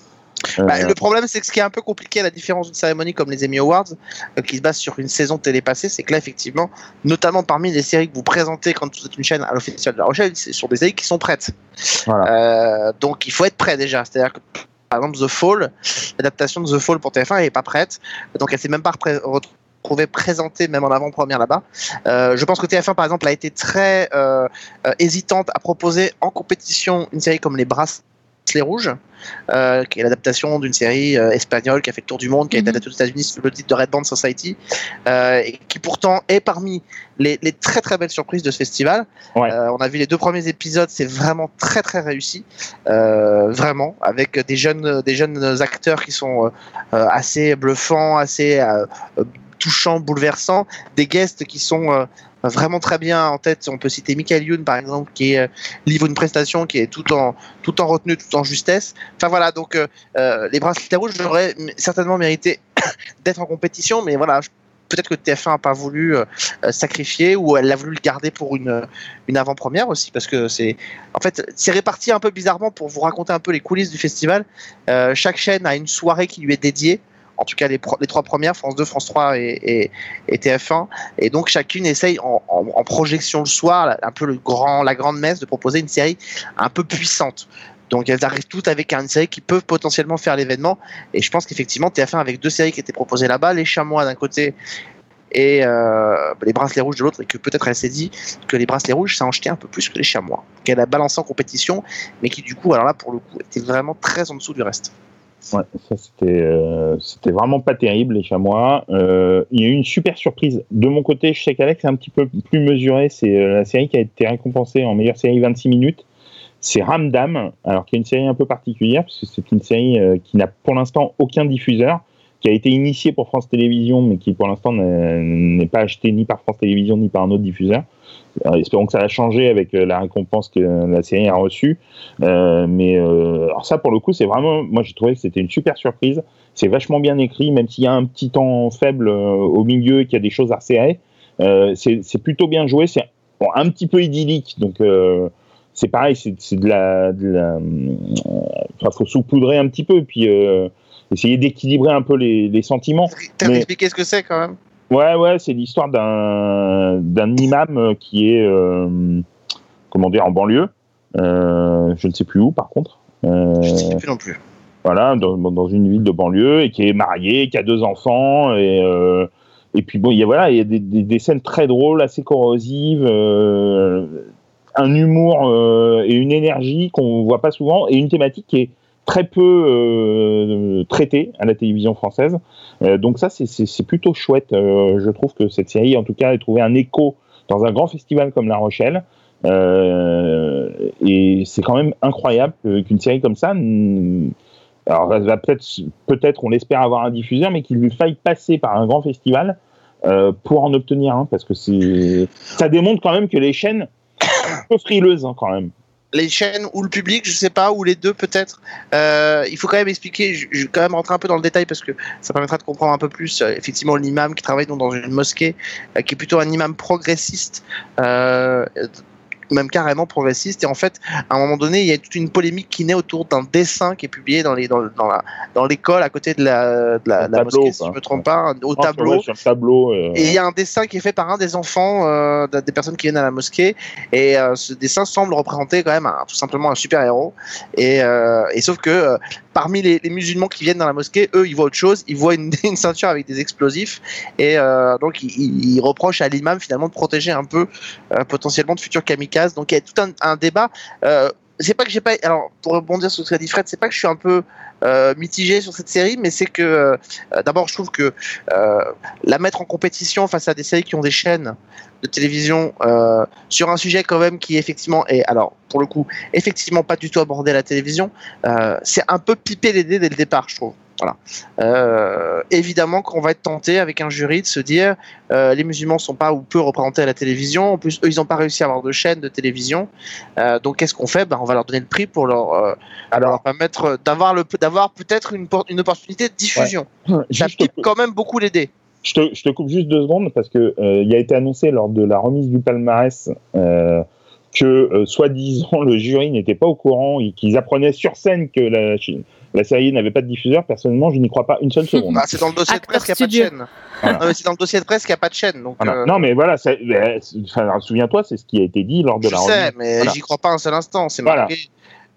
S2: Euh,
S3: Bah, le problème, c'est que ce qui est un peu compliqué à la différence d'une cérémonie comme les Emmy Awards, euh, qui se base sur une saison télé passée, c'est que là, effectivement, notamment parmi les séries que vous présentez quand vous êtes une chaîne à l'officiel de La Rochelle, c'est sur des séries qui sont prêtes. Euh, donc, il faut être prêt déjà. C'est-à-dire que, par exemple, The Fall, l'adaptation de The Fall pour TF1 elle n'est pas prête, donc elle s'est même pas retrouvée présentée même en avant-première là-bas. Euh, je pense que TF1, par exemple, a été très euh, hésitante à proposer en compétition une série comme Les Bracelets Rouges, euh, qui est l'adaptation d'une série euh, espagnole qui a fait le tour du monde, qui a été
S1: Mhm.
S3: adaptée aux États-Unis sous le titre de Red Band Society, euh, et qui pourtant est parmi les, les très très belles surprises de ce festival.
S2: Ouais.
S3: On a vu les deux premiers épisodes, c'est vraiment très très réussi, vraiment, avec des jeunes des jeunes acteurs qui sont assez bluffants, assez touchants, bouleversants, des guests qui sont euh, vraiment très bien en tête. On peut citer Michael Youn par exemple, qui euh, livre une prestation qui est tout en tout en retenue, tout en justesse. Enfin voilà, donc euh, euh, les bracelets rouges j'aurais certainement mérité [COUGHS] d'être en compétition, mais voilà. Peut-être que TF1 n'a pas voulu sacrifier ou elle a voulu le garder pour une, une avant-première aussi parce que c'est en fait c'est réparti un peu bizarrement pour vous raconter un peu les coulisses du festival. Chaque chaîne a une soirée qui lui est dédiée. En tout cas, les, trois premières, France 2, France 3 et, et, et TF1. Et donc, chacune essaye en, projection le soir, un peu grand, la grande messe, de proposer une série un peu puissante. Donc, elles arrivent toutes avec une série qui peut potentiellement faire l'événement. Et je pense qu'effectivement, TF1 avec deux séries qui étaient proposées là-bas, Les Chamois d'un côté et euh, les Bracelets Rouges de l'autre, et que peut-être elle s'est dit que les Bracelets Rouges, ça en jetait un peu plus que les Chamois, qu'elle a balancé en compétition, mais qui du coup, alors là, pour le coup, était vraiment très en dessous du reste.
S2: Ouais, ça c'était euh, c'était vraiment pas terrible les chamois. Euh, il y a eu une super surprise de mon côté. Je sais qu'Alex est un petit peu plus mesuré. C'est euh, la série qui a été récompensée en meilleure série 26 minutes. C'est Ramdam, alors qui est une série un peu particulière parce que c'est une série qui n'a pour l'instant aucun diffuseur, qui a été initiée pour France Télévisions, mais qui pour l'instant n'est pas achetée ni par France Télévisions ni par un autre diffuseur. Alors, espérons que ça va changer avec euh, la récompense que la série a reçue. Euh, mais euh, alors ça, pour le coup, c'est vraiment. Moi, j'ai trouvé que c'était une super surprise. C'est vachement bien écrit, même s'il y a un petit temps faible au milieu et qu'il y a des choses à resserrer. Euh, c'est plutôt bien joué. C'est bon, un petit peu idyllique, donc c'est pareil. C'est de la. De la enfin, faut saupoudrer un petit peu, puis essayer d'équilibrer un peu les, les sentiments.
S3: T'as
S2: Mais-
S3: expliqué ce que c'est quand même
S2: Ouais, ouais, c'est l'histoire d'un d'un imam qui est, euh, comment dire, en banlieue. Euh, je ne sais plus où, par contre. Euh,
S3: Je ne sais plus non plus.
S2: voilà, dans, dans une ville de banlieue, et qui est marié, qui a deux enfants, et, et puis bon, il y a, voilà, il y a des, des, des scènes très drôles, assez corrosives, un humour et une énergie qu'on voit pas souvent, et une thématique qui est très peu euh, traitée à la télévision française. Euh, donc ça, c'est- plutôt chouette. Euh, je trouve que cette série, en tout cas, a trouvé un écho dans un grand festival comme La Rochelle. Euh, et c'est quand même incroyable qu'une série comme ça, alors peut-être, peut-être, on l'espère avoir un diffuseur, mais qu'il lui faille passer par un grand festival pour en obtenir un, parce que c'est, ça démontre quand même que les chaînes [COUGHS] sont frileuses hein, quand même.
S3: Les chaînes ou le public, je sais pas, ou les deux peut-être. Euh, il faut quand même expliquer, je, vais quand même rentrer un peu dans le détail parce que ça permettra de comprendre un peu plus euh, effectivement l'imam qui travaille donc dans une mosquée, euh, qui est plutôt un imam progressiste. Même carrément progressiste et en fait à un moment donné il y a toute une polémique qui naît autour d'un dessin qui est publié dans les dans, dans la dans l'école à côté de la, de la,
S2: tableau,
S3: mosquée si je me trompe pas au
S2: Ah,
S3: tableau
S2: euh,
S3: et il y a un dessin qui est fait par un des enfants euh, de- des personnes qui viennent à la mosquée. Et euh, ce dessin semble représenter quand même un- tout simplement un super-héros. Et, euh, et sauf que parmi les, les musulmans qui viennent dans la mosquée, eux, ils voient autre chose. Ils voient une, [LAUGHS] une ceinture avec des explosifs. Et donc, ils, ils- reprochent à l'imam finalement de protéger un peu potentiellement de futurs kamikazes. Donc, il y a tout un, débat. Euh, c'est pas que j'ai pas. Alors, pour rebondir sur ce qu'a dit Fred, c'est pas que je suis un peu euh, mitigé sur cette série, mais c'est que euh, d'abord, je trouve que la mettre en compétition face à des séries qui ont des chaînes de télévision sur un sujet quand même qui effectivement est alors pour le coup effectivement pas du tout abordé à la télévision c'est un peu piper les dés dès le départ je trouve Voilà. Euh, évidemment qu'on va être tenté avec un jury de se dire euh, les musulmans sont pas ou peu représentés à la télévision. En plus, eux, ils n'ont pas réussi à avoir de chaîne de télévision. Euh, donc, qu'est-ce qu'on fait? Ben, On va leur donner le prix pour leur,
S2: Alors,
S3: leur permettre d'avoir le d'avoir peut-être une, por- une opportunité de diffusion. Ça pipe quand même beaucoup dés.
S2: je, te, je te coupe juste deux secondes parce que il a été annoncé lors de la remise du palmarès que, soi-disant, le jury n'était pas au courant et qu'ils apprenaient sur scène que la, la série n'avait pas de diffuseur. Personnellement, je n'y crois pas une seule seconde.
S3: Bah, c'est dans le dossier de presse qu'il n'y a pas de chaîne.
S2: Voilà.
S3: Non, mais c'est dans le dossier de presse qu'il n'y a pas de chaîne. Donc,
S2: Voilà.
S3: euh,
S2: Non, mais voilà, enfin, souviens-toi, c'est ce qui a été dit lors de
S3: je
S2: la
S3: sais,
S2: remise.
S3: mais
S2: Voilà.
S3: j'y crois pas un seul instant. C'est
S2: Voilà.
S3: marqué.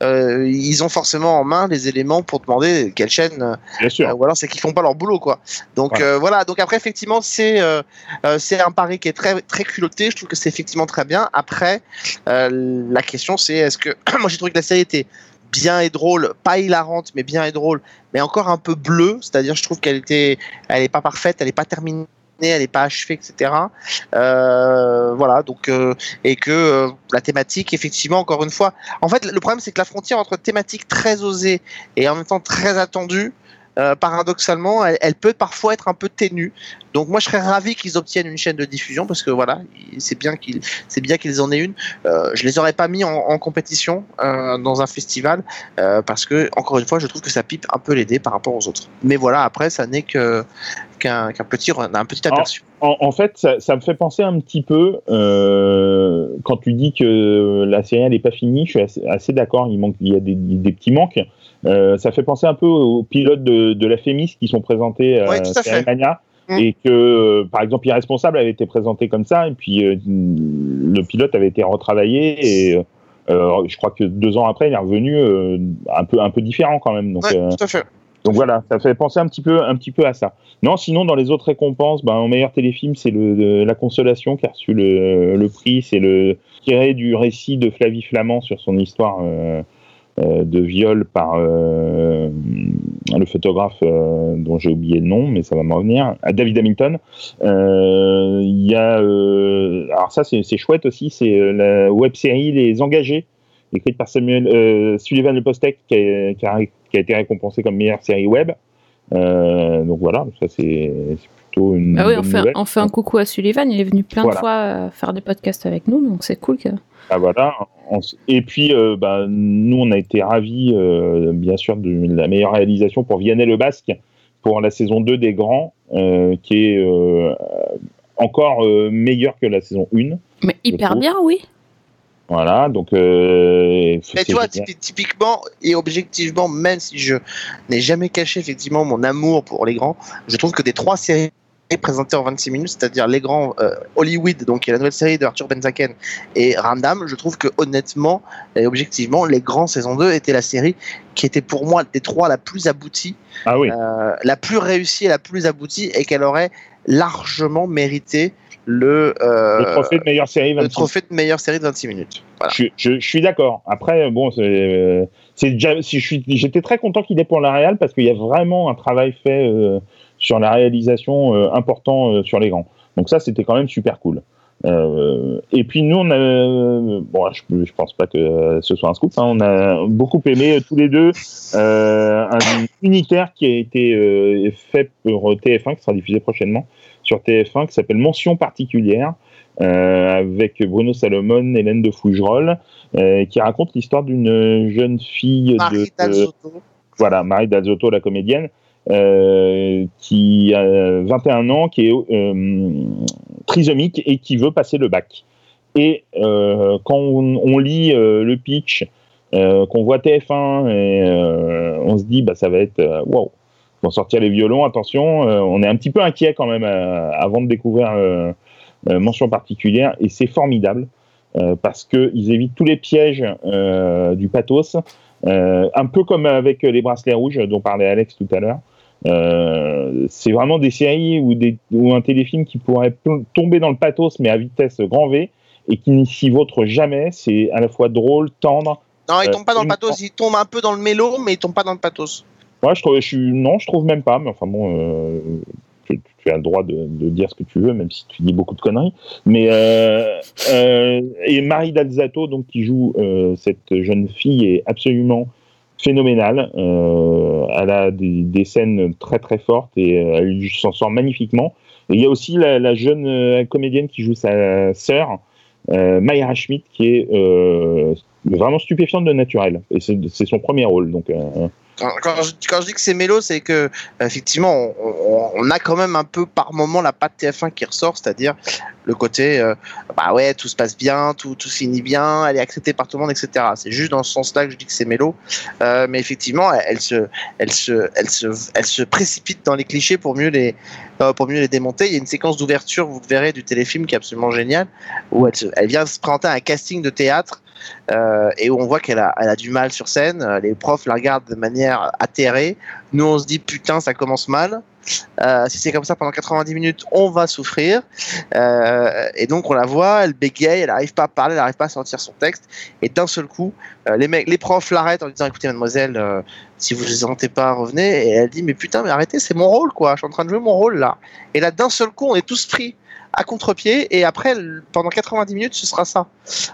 S3: Euh, ils ont forcément en main les éléments pour demander quelle chaîne euh,
S2: Bien sûr.
S3: Euh, ou alors c'est qu'ils font pas leur boulot quoi. Donc
S2: Voilà.
S3: euh, voilà. Donc après effectivement c'est euh, euh, c'est un pari qui est très très culotté. Je trouve que c'est effectivement très bien. Après euh, la question c'est est-ce que [CLEARS THROAT] moi j'ai trouvé que la série était bien et drôle, pas hilarante mais bien et drôle, mais encore un peu bleue. C'est-à-dire je trouve qu'elle était elle est pas parfaite, elle est pas terminée. Elle n'est pas achevée, etc. Euh, voilà, donc euh, et que euh, la thématique, effectivement, encore une fois, en fait, le problème c'est que la frontière entre thématique très osée et en même temps très attendue, euh, paradoxalement, elle, elle peut parfois être un peu ténue. Donc moi, je serais ravi qu'ils obtiennent une chaîne de diffusion parce que voilà, il- c'est bien qu'ils, c'est bien qu'ils en aient une. Euh, je les aurais pas mis en, en compétition euh, dans un festival euh, parce que encore une fois, je trouve que ça pipe un peu les dés par rapport aux autres. Mais voilà, après, ça n'est que qu'un, petit un petit aperçu.
S2: En, en fait, ça, ça me fait penser un petit peu quand tu dis que la série n'est pas finie. Je suis assez, assez d'accord. Il manque, il y a des, des petits manques. Euh, ça fait penser un peu aux pilotes de, de la Fémis qui sont présentés à
S3: Ouais,
S2: Mania.
S3: Mm.
S2: Et que, euh, par exemple, Irresponsable avait été présenté comme ça, et puis euh, le pilote avait été retravaillé, et euh, je crois que deux ans après, il est revenu un peu un peu différent quand même. Donc,
S3: Ouais, tout à fait.
S2: donc voilà, ça fait penser un petit peu, un petit peu à ça. Non, sinon dans les autres récompenses, ben, au meilleur téléfilm, c'est le, le- la Consolation qui a reçu le, le prix. C'est le tiré du récit de Flavie Flamand sur son histoire euh, de viol par euh, le photographe euh, dont j'ai oublié le nom, mais ça va m'en revenir, à David Hamilton. Euh, Il y a, euh, alors ça c'est chouette aussi, c'est euh, la web série Les Engagés écrite par Samuel euh, Sullivan Le Postek, qui a, qui, a, qui a été récompensé comme meilleure série web. Euh, donc voilà, ça c'est plutôt une.
S1: Bah oui, on fait,
S2: nouvelle.
S1: on fait un coucou à Sullivan. Il est venu plein
S2: Voilà.
S1: de fois euh, faire des podcasts avec nous, donc c'est cool. Que...
S2: Ah, voilà. On s- Et puis, euh, bah, nous, on a été ravis, euh, bien sûr, de la meilleure réalisation pour Vianney Le Basque pour la saison 2 des Grands, euh, qui est euh, encore euh, meilleure que la saison 1.
S1: Mais hyper
S2: trouve.
S1: bien, oui.
S2: Voilà, donc. Euh,
S3: Mais tu vois, typiquement et objectivement, même si je n'ai jamais caché effectivement mon amour pour les grands, je trouve que des trois séries présentées en 26 minutes, c'est-à-dire les grands euh, Hollywood, donc la nouvelle série de Arthur Benzaken, et Ramdam, je trouve que honnêtement et objectivement, les grands saison 2 était la série qui était pour moi des trois la plus aboutie,
S2: Ah oui,
S3: euh, la plus réussie et la plus aboutie, et qu'elle aurait largement mérité le, euh,
S2: le trophée de meilleure série.
S3: le
S2: 26.
S3: trophée de meilleure série de 26 minutes. Voilà.
S2: Je, je- je suis d'accord. Après, bon, c'est, euh, déjà, si je suis, j'étais très content qu'il ait pour la Real parce qu'il y a vraiment un travail fait euh, sur la réalisation euh, important euh, sur les grands. Donc ça, c'était quand même super cool. Euh, et puis nous, on a, euh, bon, je, je pense pas que ce soit un scoop. hein, on a beaucoup aimé tous les deux euh, un unitaire qui a été euh, fait pour TF1 qui sera diffusé prochainement sur TF1 qui s'appelle Mention particulière euh, avec Bruno Salomon, Hélène de Fougerolles, euh, qui raconte l'histoire d'une jeune fille
S3: Marie
S2: de, voilà, Marie Dalzotto, la comédienne, euh, qui a 21 ans, qui est euh, trisomique et qui veut passer le bac. Et euh, quand on, lit le pitch, qu'on voit TF1, et, euh, on se dit, bah, ça va être wow. Ils vont sortir les violons, attention. on est un petit peu inquiet quand même avant de découvrir mention particulière, et c'est formidable parce qu'ils évitent tous les pièges du pathos. Un peu comme avec les bracelets rouges dont parlait Alex tout à l'heure. Euh, c'est vraiment des séries ou, des, ou un téléfilm qui pourrait tomber dans le pathos mais à vitesse grand V et qui n'y s'y vautre jamais. C'est à la fois drôle, tendre.
S3: Non, il
S2: Euh,
S3: tombe pas dans le pathos, il tombe un peu dans le mélo, mais il tombe pas dans le pathos.
S2: Moi, je trouve, je non, je trouve même pas. Mais enfin bon, euh, tu, tu as le droit de, de dire ce que tu veux, même si tu dis beaucoup de conneries. Mais euh, euh, et Marie Dalzato, donc qui joue cette jeune fille, est absolument phénoménale. Euh, elle a des, des scènes très très fortes et euh, elle s'en sort magnifiquement. Et il y a aussi la, la jeune euh, comédienne qui joue sa sœur, euh, Mayra Schmidt, qui est euh, vraiment stupéfiante de naturel. Et c'est son premier rôle. Donc,
S3: Quand, je, dis que c'est mélo, c'est que effectivement, on, a quand même un peu par moment la patte TF1 qui ressort, c'est-à-dire le côté, euh, bah ouais, tout se passe bien, tout, tout se finit bien, elle est acceptée par tout le monde, etc. C'est juste dans ce sens-là que je dis que c'est mélo, Euh, mais effectivement, elle, se, elle se, elle se, elle se précipite dans les clichés pour mieux les, euh, pour mieux les démonter. Il y a une séquence d'ouverture, vous verrez, du téléfilm qui est absolument géniale, où elle, elle vient se présenter à un casting de théâtre euh, et où on voit qu'elle a, elle a du mal sur scène. Euh, Les profs la regardent de manière atterrée. Nous, on se dit putain, ça commence mal. Euh, si c'est comme ça pendant 90 minutes, on va souffrir. Et donc on la voit, elle bégaye, elle n'arrive pas à parler, elle n'arrive pas à sortir son texte. Et d'un seul coup, les mecs, les profs l'arrêtent en lui disant écoutez mademoiselle, si vous ne sentez pas, revenez. Et elle dit mais putain, mais arrêtez, c'est mon rôle quoi. Je suis en train de jouer mon rôle là. Et là, d'un seul coup, on est tous pris à contre-pied et après pendant 90 minutes ce sera ça.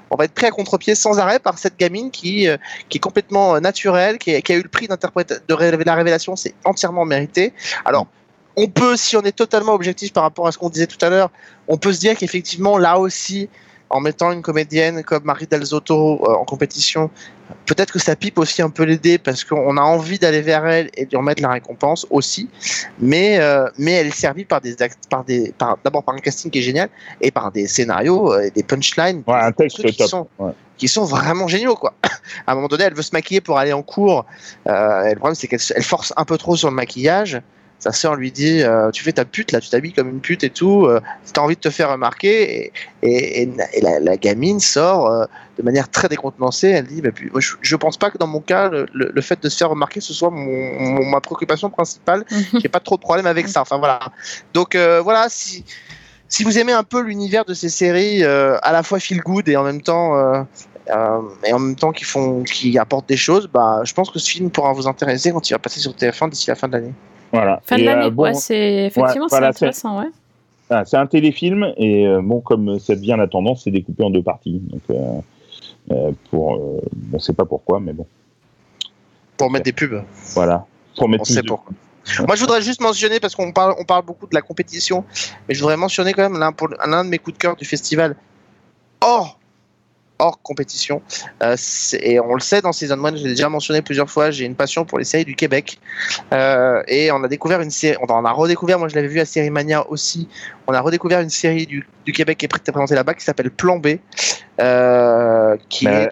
S3: On va être pris à contre-pied sans arrêt par cette gamine qui euh, qui est complètement euh, naturelle qui, a- eu le prix d'interprétation de la révélation c'est entièrement mérité. Alors on peut si on est totalement objectif par rapport à ce qu'on disait tout à l'heure on peut se dire qu'effectivement là aussi en mettant une comédienne comme Marie Del Zotto euh, en compétition peut-être que ça pipe aussi un peu dés parce qu'on a envie d'aller vers elle et de lui remettre la récompense aussi mais euh, mais elle est servie par des par des par d'abord par un casting qui est génial et par des scénarios euh, et des punchlines
S2: ouais, un
S3: des
S2: texte
S3: trucs qui
S2: top.
S3: sont
S2: Ouais.
S3: qui sont vraiment géniaux quoi. À un moment donné, elle veut se maquiller pour aller en cours. Euh, et le problème c'est qu'elle force un peu trop sur le maquillage. Sa sœur lui dit euh, tu fais ta pute là, tu t'habilles comme une pute et tout. Euh, T'as envie de te faire remarquer et, et, et- et la, la gamine sort euh, de manière très décontenancée. Elle dit bah, je, je pense pas que dans mon cas le, fait de se faire remarquer ce soit mon, mon- ma préoccupation principale. [LAUGHS] J'ai pas trop de problème avec ça. Enfin voilà. Donc euh, voilà si si vous aimez un peu l'univers de ces séries à la fois feel good et en même temps euh, et en même temps qui font qui apportent des choses bah je pense que ce film pourra vous intéresser quand il va passer sur TF1 d'ici la fin de l'année
S2: Voilà.
S1: Fin de
S2: Et, euh,
S1: l'année,
S2: bon,
S1: ouais, c'est effectivement
S2: voilà,
S1: c'est intéressant, ouais.
S2: Ah, c'est un téléfilm et euh, bon, comme ça devient la tendance, c'est découpé en deux parties. Donc, euh, pour, on sait pas pourquoi, mais bon,
S3: pour mettre des pubs
S2: voilà. Pour mettre
S3: on
S2: plus
S3: sait
S2: de-
S3: pourquoi moi je voudrais juste mentionner parce qu'on parle on parle beaucoup de la compétition mais je voudrais mentionner quand même l'un de mes coups de cœur du festival hors hors compétition. Euh, et on le sait dans Season 1 je l'ai déjà mentionné plusieurs fois j'ai une passion pour les séries du Québec. Euh, et on a découvert une série on a redécouvert moi je l'avais vu à Série Mania aussi. On a redécouvert une série du, du Québec qui est pré- présentée là-bas qui s'appelle Plan B euh, qui est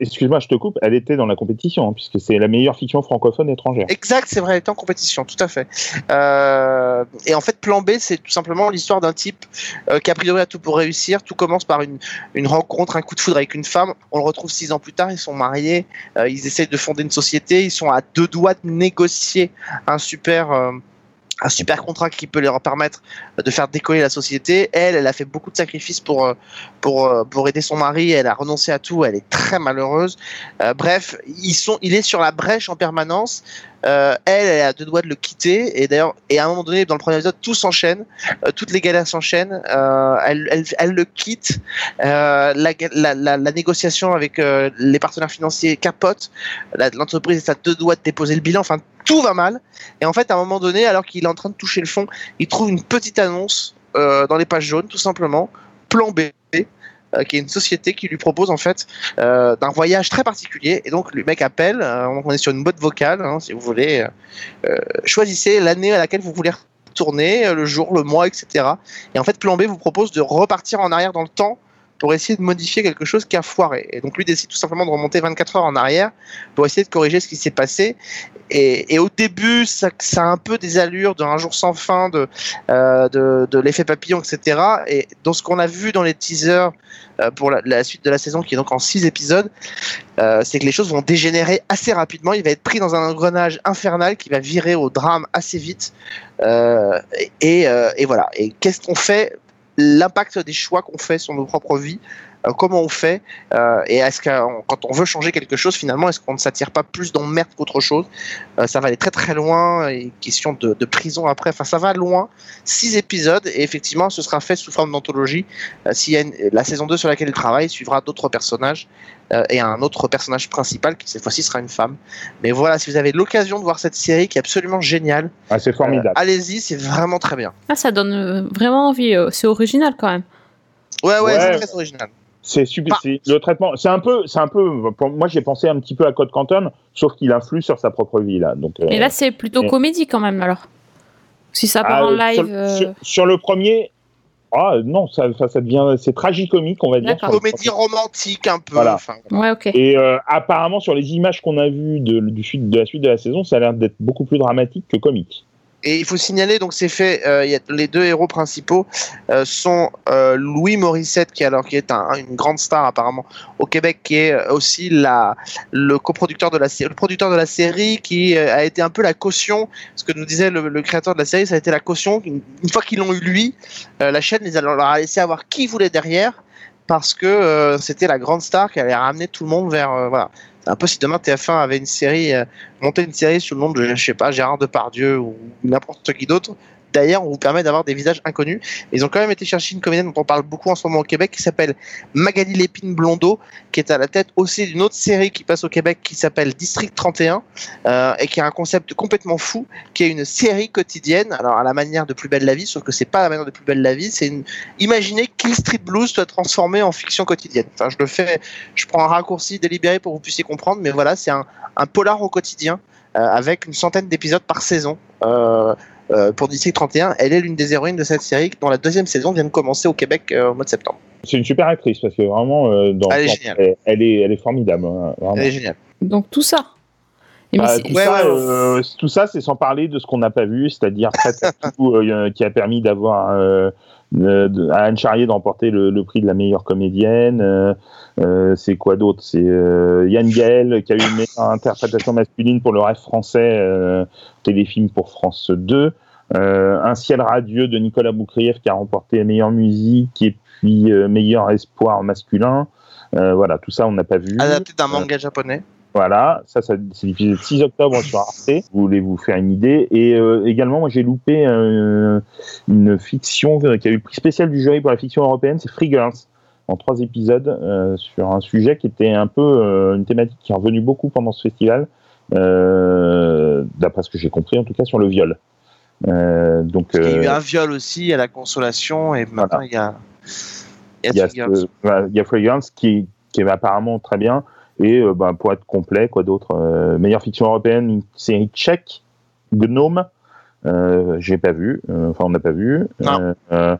S2: Excuse-moi, je te coupe. Elle était dans la compétition hein, puisque c'est la meilleure fiction francophone étrangère.
S3: Exact, c'est vrai, elle était en compétition, tout à fait. Euh, et en fait, plan B, c'est tout simplement l'histoire d'un type euh, qui a priori a tout pour réussir. Tout commence par une, une rencontre, un coup de foudre avec une femme. On le retrouve six ans plus tard, ils sont mariés, ils essayent de fonder une société, ils sont à deux doigts de négocier un super... un super contrat qui peut leur permettre de faire décoller la société. Elle, elle a fait beaucoup de sacrifices pour euh, pour euh, pour aider son mari. Elle a renoncé à tout. Elle est très malheureuse. Euh, bref, ils sont, il est sur la brèche en permanence. Elle, elle à deux doigts de le quitter. Et d'ailleurs, et à un moment donné, dans le premier épisode, tout s'enchaîne. Toutes les galères s'enchaînent. Elle, elle, elle le quitte. La, la, la, la négociation avec les partenaires financiers capote. L'entreprise est à deux doigts de déposer le bilan. Enfin, tout va mal. Et en fait, à un moment donné, alors qu'il est en train de toucher le fond, il trouve une petite annonce euh, dans les pages jaunes, tout simplement. Plan B. euh, qui est une société qui lui propose en fait euh, d'un voyage très particulier et donc le mec appelle on est sur une boîte vocale hein, si vous voulez choisissez l'année à laquelle vous voulez retourner le jour le mois etc et en fait plan B vous propose de repartir en arrière dans le temps pour essayer de modifier quelque chose qui a foiré et donc lui décide tout simplement de remonter 24 heures en arrière pour essayer de corriger ce qui s'est passé et, au début ça, a un peu des allures d'un jour sans fin de euh, de, l'effet papillon etc et dans ce qu'on a vu dans les teasers euh, pour la, suite de la saison qui est donc en 6 épisodes euh, c'est que les choses vont dégénérer assez rapidement. Il va être pris dans un engrenage infernal qui va virer au drame assez vite. Et voilà. Et qu'est-ce qu'on fait L'impact des choix qu'on fait sur nos propres vies comment on fait euh, et est-ce que quand on veut changer quelque chose, finalement, est-ce qu'on ne s'attire pas plus d'emmerde qu'autre chose? Euh, Ça va aller très très loin, et question de, de prison après, enfin ça va loin. Six épisodes et effectivement, ce sera fait sous forme d'anthologie. Euh, S'il y a une- la saison 2 sur laquelle il travaille suivra d'autres personnages euh, et un autre personnage principal qui cette fois-ci sera une femme. Mais voilà, si vous avez l'occasion de voir cette série qui est absolument géniale,
S2: Ah, c'est
S3: euh,
S2: formidable.
S3: allez-y, c'est vraiment très bien.
S1: Ah, ça donne euh, vraiment envie. euh, C'est original quand même.
S3: Ouais, ouais,
S2: Ouais.
S3: c'est très original.
S2: C'est super.
S3: Pas-
S2: c'est- Le traitement, c'est un peu, c'est un peu. pour- moi, j'ai pensé un petit peu à Code Quantum, sauf qu'il influe sur sa propre vie là. Donc. euh,
S1: Et là, c'est plutôt
S2: et-
S1: comédie quand même alors. Si ça part
S2: ah,
S1: en
S2: euh,
S1: live.
S2: Sur,
S1: euh,
S2: sur- sur le premier, ah non, ça, ça, ça devient, c'est tragicomique, on va dire.
S3: Comédie romantique un peu.
S2: Voilà.
S3: enfin,
S1: Ouais, ok.
S2: Et euh, apparemment, sur les images qu'on a vues de, du de la suite de la saison, ça a l'air d'être beaucoup plus dramatique que comique.
S3: Et il faut signaler, donc c'est fait, euh, les deux héros principaux euh, sont euh, Louis Morissette, qui, alors, qui est un- une grande star apparemment au Québec, qui est aussi le coproducteur de la le producteur de la série, qui a été un peu la caution, ce que nous disait le, créateur de la série, ça a été la caution. Une, fois qu'ils l'ont eu lui, la chaîne les a, leur a laissé avoir qui voulait derrière, parce que c'était la grande star qui allait ramener tout le monde vers... voilà. Un peu si demain TF1 avait une série, euh, monté une série sous le nom de, je sais pas, Gérard Depardieu ou n'importe qui d'autre. D'ailleurs, on vous permet d'avoir des visages inconnus. Ils ont quand même été chercher une comédienne dont on parle beaucoup en ce moment au Québec qui s'appelle Magali Lépine Blondeau, qui est à la tête aussi d'une autre série qui passe au Québec qui s'appelle District 31 euh, et qui a un concept complètement fou, qui est une série quotidienne, alors à la manière de Plus belle la vie, sauf que c'est pas la manière de Plus belle la vie, c'est une. Imaginez Street Blues soit transformé en fiction quotidienne. Enfin, je le fais, je prends un raccourci délibéré pour que vous puissiez comprendre, mais voilà, c'est un, un polar au quotidien euh, avec une centaine d'épisodes par saison. Euh, euh, pour District 31, elle est l'une des héroïnes de cette série dont la deuxième saison vient de commencer au Québec euh, au mois de septembre.
S2: C'est une super actrice parce que vraiment, euh, dans,
S3: Elle est
S2: dans-
S3: géniale.
S2: elle, elle est, elle est formidable. hein, vraiment.
S3: Elle est géniale.
S1: Donc tout ça.
S2: Bah, tout,
S3: Ouais,
S2: ça,
S3: ouais.
S2: euh, tout ça, c'est sans parler de ce qu'on n'a pas vu, c'est-à-dire [LAUGHS] tout, euh, qui a permis d'avoir euh, de- de- à Anne Charrier d'emporter le, le prix de la meilleure comédienne. euh, euh, c'est quoi d'autre? C'est euh, Yann Gaël qui a eu une meilleure interprétation masculine pour le rêve français, euh, téléfilm pour France 2. Euh, un ciel radieux de Nicolas Boukrieff qui a remporté meilleure musique et puis euh, meilleur espoir masculin. Euh, voilà, tout ça on n'a pas vu.
S3: Adapté d'un manga japonais.
S2: Voilà, ça, ça c'est diffusé le 6 octobre sur Arte. Vous voulez vous faire une idée. Et euh, également, moi, j'ai loupé euh, une fiction qui a eu le prix spécial du jury pour la fiction européenne, c'est Free Girls, en trois épisodes, euh, sur un sujet qui était un peu une thématique qui est revenue beaucoup pendant ce festival, d'après ce que j'ai compris, en tout cas sur le viol. Donc,
S3: Il y a eu un viol aussi à la consolation et maintenant il y a. Il
S2: y
S3: a Girls.
S2: il y a Fragrance qui, qui est apparemment très bien. Et euh, ben, pour être complet, quoi d'autre euh, Meilleure fiction européenne, une série tchèque, Gnome. Euh, J'ai pas vu, euh, enfin on n'a pas vu.
S3: Non.
S2: Euh, euh,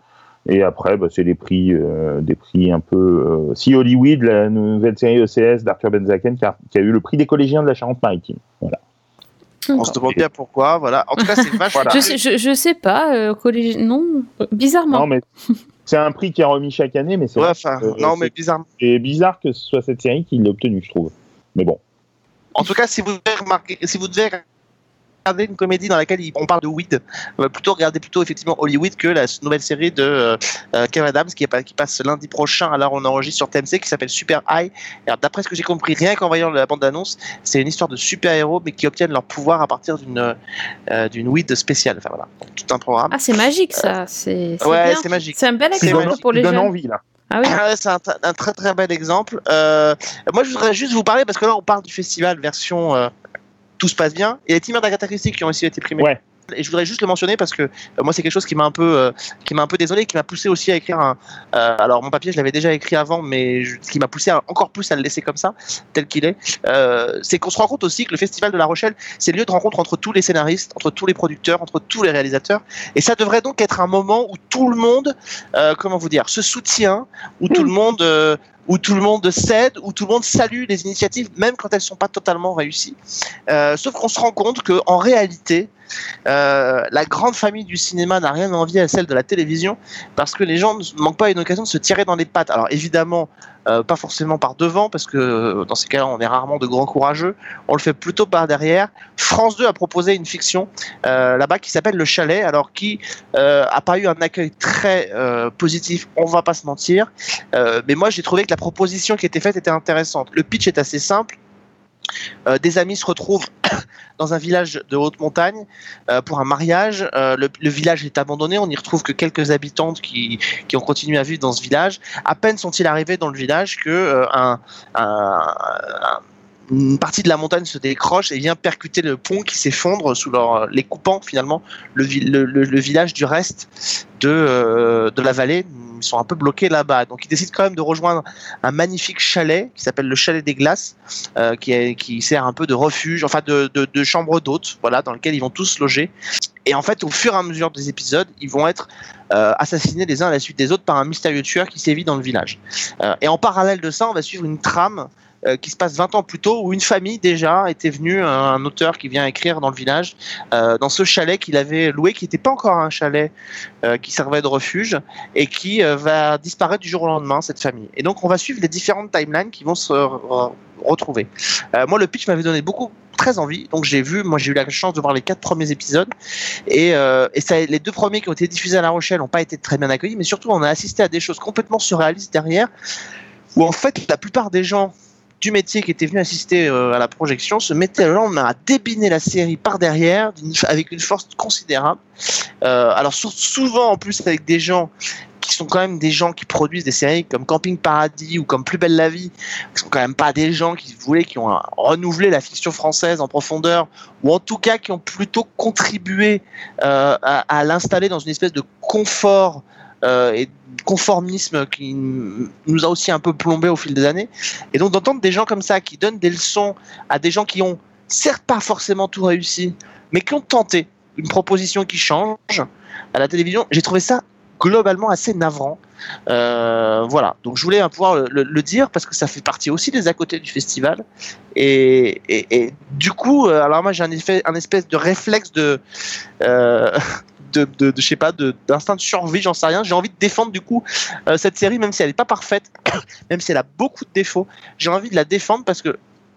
S2: et après, bah, c'est les prix, euh, des prix un peu. Euh, si Hollywood, la nouvelle série ECS d'Arthur Benzaken, qui a, qui a eu le prix des collégiens de la Charente-Maritime. Voilà.
S3: On se demande bien pourquoi. Voilà. En tout cas, c'est [LAUGHS] vachement.
S1: je, sais, je, je sais pas, euh, collège... non, bizarrement.
S2: Non, mais [LAUGHS] c'est un prix qui est remis chaque année, mais c'est
S3: Ouais,
S2: Euh,
S3: non, mais bizarrement.
S2: c'est bizarre que ce soit cette série qui l'ait obtenu, je trouve. Mais bon.
S3: En tout cas, si vous devez remarquer, si vous devez regarder une comédie dans laquelle on parle de weed, euh, plutôt regarder plutôt effectivement Hollywood que la nouvelle série de euh, euh, Kev Adams qui, est pas- qui passe lundi prochain. Alors on enregistre sur TMC qui s'appelle Super High. Alors, d'après ce que j'ai compris, rien qu'en voyant la bande d'annonce, c'est une histoire de super héros mais qui obtiennent leur pouvoir à partir d'une euh, d'une weed spéciale. Enfin voilà, Donc, tout un programme.
S1: Ah, c'est magique ça. C'est
S3: ouais, c'est magique.
S1: C'est un bel exemple pour les
S2: donne
S1: jeunes.
S2: envie, là.
S1: Ah oui.
S3: C'est un, un très très bel exemple. Euh, moi, je voudrais juste vous parler parce que là, on parle du festival version euh, tout se passe bien. Et les Timers d'Agatha Christie qui ont aussi été primés.
S2: Ouais.
S3: Et je voudrais juste le mentionner parce que euh, moi, c'est quelque chose qui m'a un peu, euh, qui m'a un peu désolé, qui m'a poussé aussi à écrire un. euh, alors, mon papier, je l'avais déjà écrit avant, mais je- ce qui m'a poussé à- encore plus à le laisser comme ça, tel qu'il est, c'est qu'on se rend compte aussi que le festival de La Rochelle, c'est le lieu de rencontre entre tous les scénaristes, entre tous les producteurs, entre tous les réalisateurs. Et ça devrait donc être un moment où tout le monde, comment vous dire, se soutient, où tout le monde, euh, où tout le monde cède, où tout le monde salue les initiatives, même quand elles sont pas totalement réussies. Euh, sauf qu'on se rend compte que en réalité, euh, la grande famille du cinéma n'a rien à envier à celle de la télévision, parce que les gens ne manquent pas une occasion de se tirer dans les pattes. Alors évidemment, euh, pas forcément par devant, parce que euh, dans ces cas-là, on est rarement de grands courageux. On le fait plutôt par derrière. France 2 a proposé une fiction euh, là-bas qui s'appelle Le Chalet, alors qui euh, a pas eu un accueil très positif, on va pas se mentir. Mais moi, j'ai trouvé que la proposition qui était faite était intéressante. Le pitch est assez simple. Euh, des amis se retrouvent [COUGHS] dans un village de haute montagne euh, pour un mariage. Euh, le, village est abandonné. On n'y retrouve que quelques habitantes qui, qui ont continué à vivre dans ce village. À peine sont-ils arrivés dans le village que euh, un, un- un- une partie de la montagne se décroche et vient percuter le pont qui s'effondre sous leur, les coupant finalement le, vi- le, le- le village du reste de, euh, de la vallée. Ils sont un peu bloqués là-bas. Donc ils décident quand même de rejoindre un magnifique chalet qui s'appelle le chalet des glaces, euh, qui, qui sert un peu de refuge, enfin de, de, chambre d'hôtes, voilà, dans lequel ils vont tous loger. Et en fait, au fur et à mesure des épisodes, ils vont être euh, assassinés les uns à la suite des autres par un mystérieux tueur qui sévit dans le village. Euh, et en parallèle de ça, on va suivre une trame euh, qui se passe 20 ans plus tôt, où une famille déjà était venue, un, auteur qui vient écrire dans le village, euh, dans ce chalet qu'il avait loué, qui n'était pas encore un chalet euh, qui servait de refuge, et qui va disparaître du jour au lendemain, cette famille. Et donc on va suivre les différentes timelines qui vont se re- retrouver. Moi, le pitch m'avait donné beaucoup très envie, donc j'ai vu, moi j'ai eu la chance de voir les quatre premiers épisodes, et, et les deux premiers qui ont été diffusés à La Rochelle n'ont pas été très bien accueillis, mais surtout on a assisté à des choses complètement surréalistes derrière, où en fait la plupart des gens du métier qui étaient venus assister euh, à la projection se mettaient le lendemain à débiner la série par derrière avec une force considérable. Euh, alors sou- souvent en plus avec des gens qui sont quand même des gens qui produisent des séries comme Camping Paradis ou comme Plus belle la vie, qui sont quand même pas des gens qui voulaient qui ont euh, renouvelé la fiction française en profondeur ou en tout cas qui ont plutôt contribué à, l'installer dans une espèce de confort et de conformisme qui nous a aussi un peu plombé au fil des années. Et donc d'entendre des gens comme ça qui donnent des leçons à des gens qui ont certes pas forcément tout réussi, mais qui ont tenté une proposition qui change à la télévision, j'ai trouvé ça globalement assez navrant. Euh, voilà, donc je voulais euh, pouvoir le, dire parce que ça fait partie aussi des à côté du festival. Et, et- et du coup, euh, alors moi j'ai un, un espèce de réflexe de, euh, [LAUGHS] de, de, de- je sais pas, de- d'instinct de, survie, j'en sais rien. J'ai envie de défendre du coup euh, cette série, même si elle n'est pas parfaite, [COUGHS] même si elle a beaucoup de défauts. J'ai envie de la défendre parce que,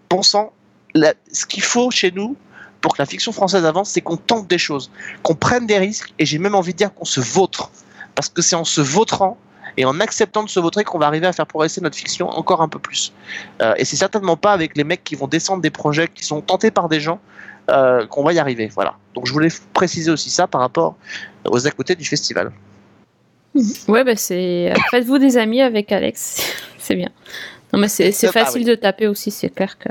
S3: bon sang, la- ce qu'il faut chez nous pour que la fiction française avance, c'est qu'on tente des choses, qu'on prenne des risques, et j'ai même envie de dire qu'on se vautre. Parce que c'est en se vautrant et en acceptant de se vautrer qu'on va arriver à faire progresser notre fiction encore un peu plus. Euh, et c'est certainement pas avec les mecs qui vont descendre des projets qui sont tentés par des gens euh, qu'on va y arriver. Voilà. Donc je voulais préciser aussi ça par rapport aux à côté du festival.
S1: Ouais, bah c'est. Faites-vous des amis avec Alex. [LAUGHS] c'est bien. Non, mais c'est c'est
S3: Ah,
S1: facile
S3: oui.
S1: de taper aussi, c'est clair que.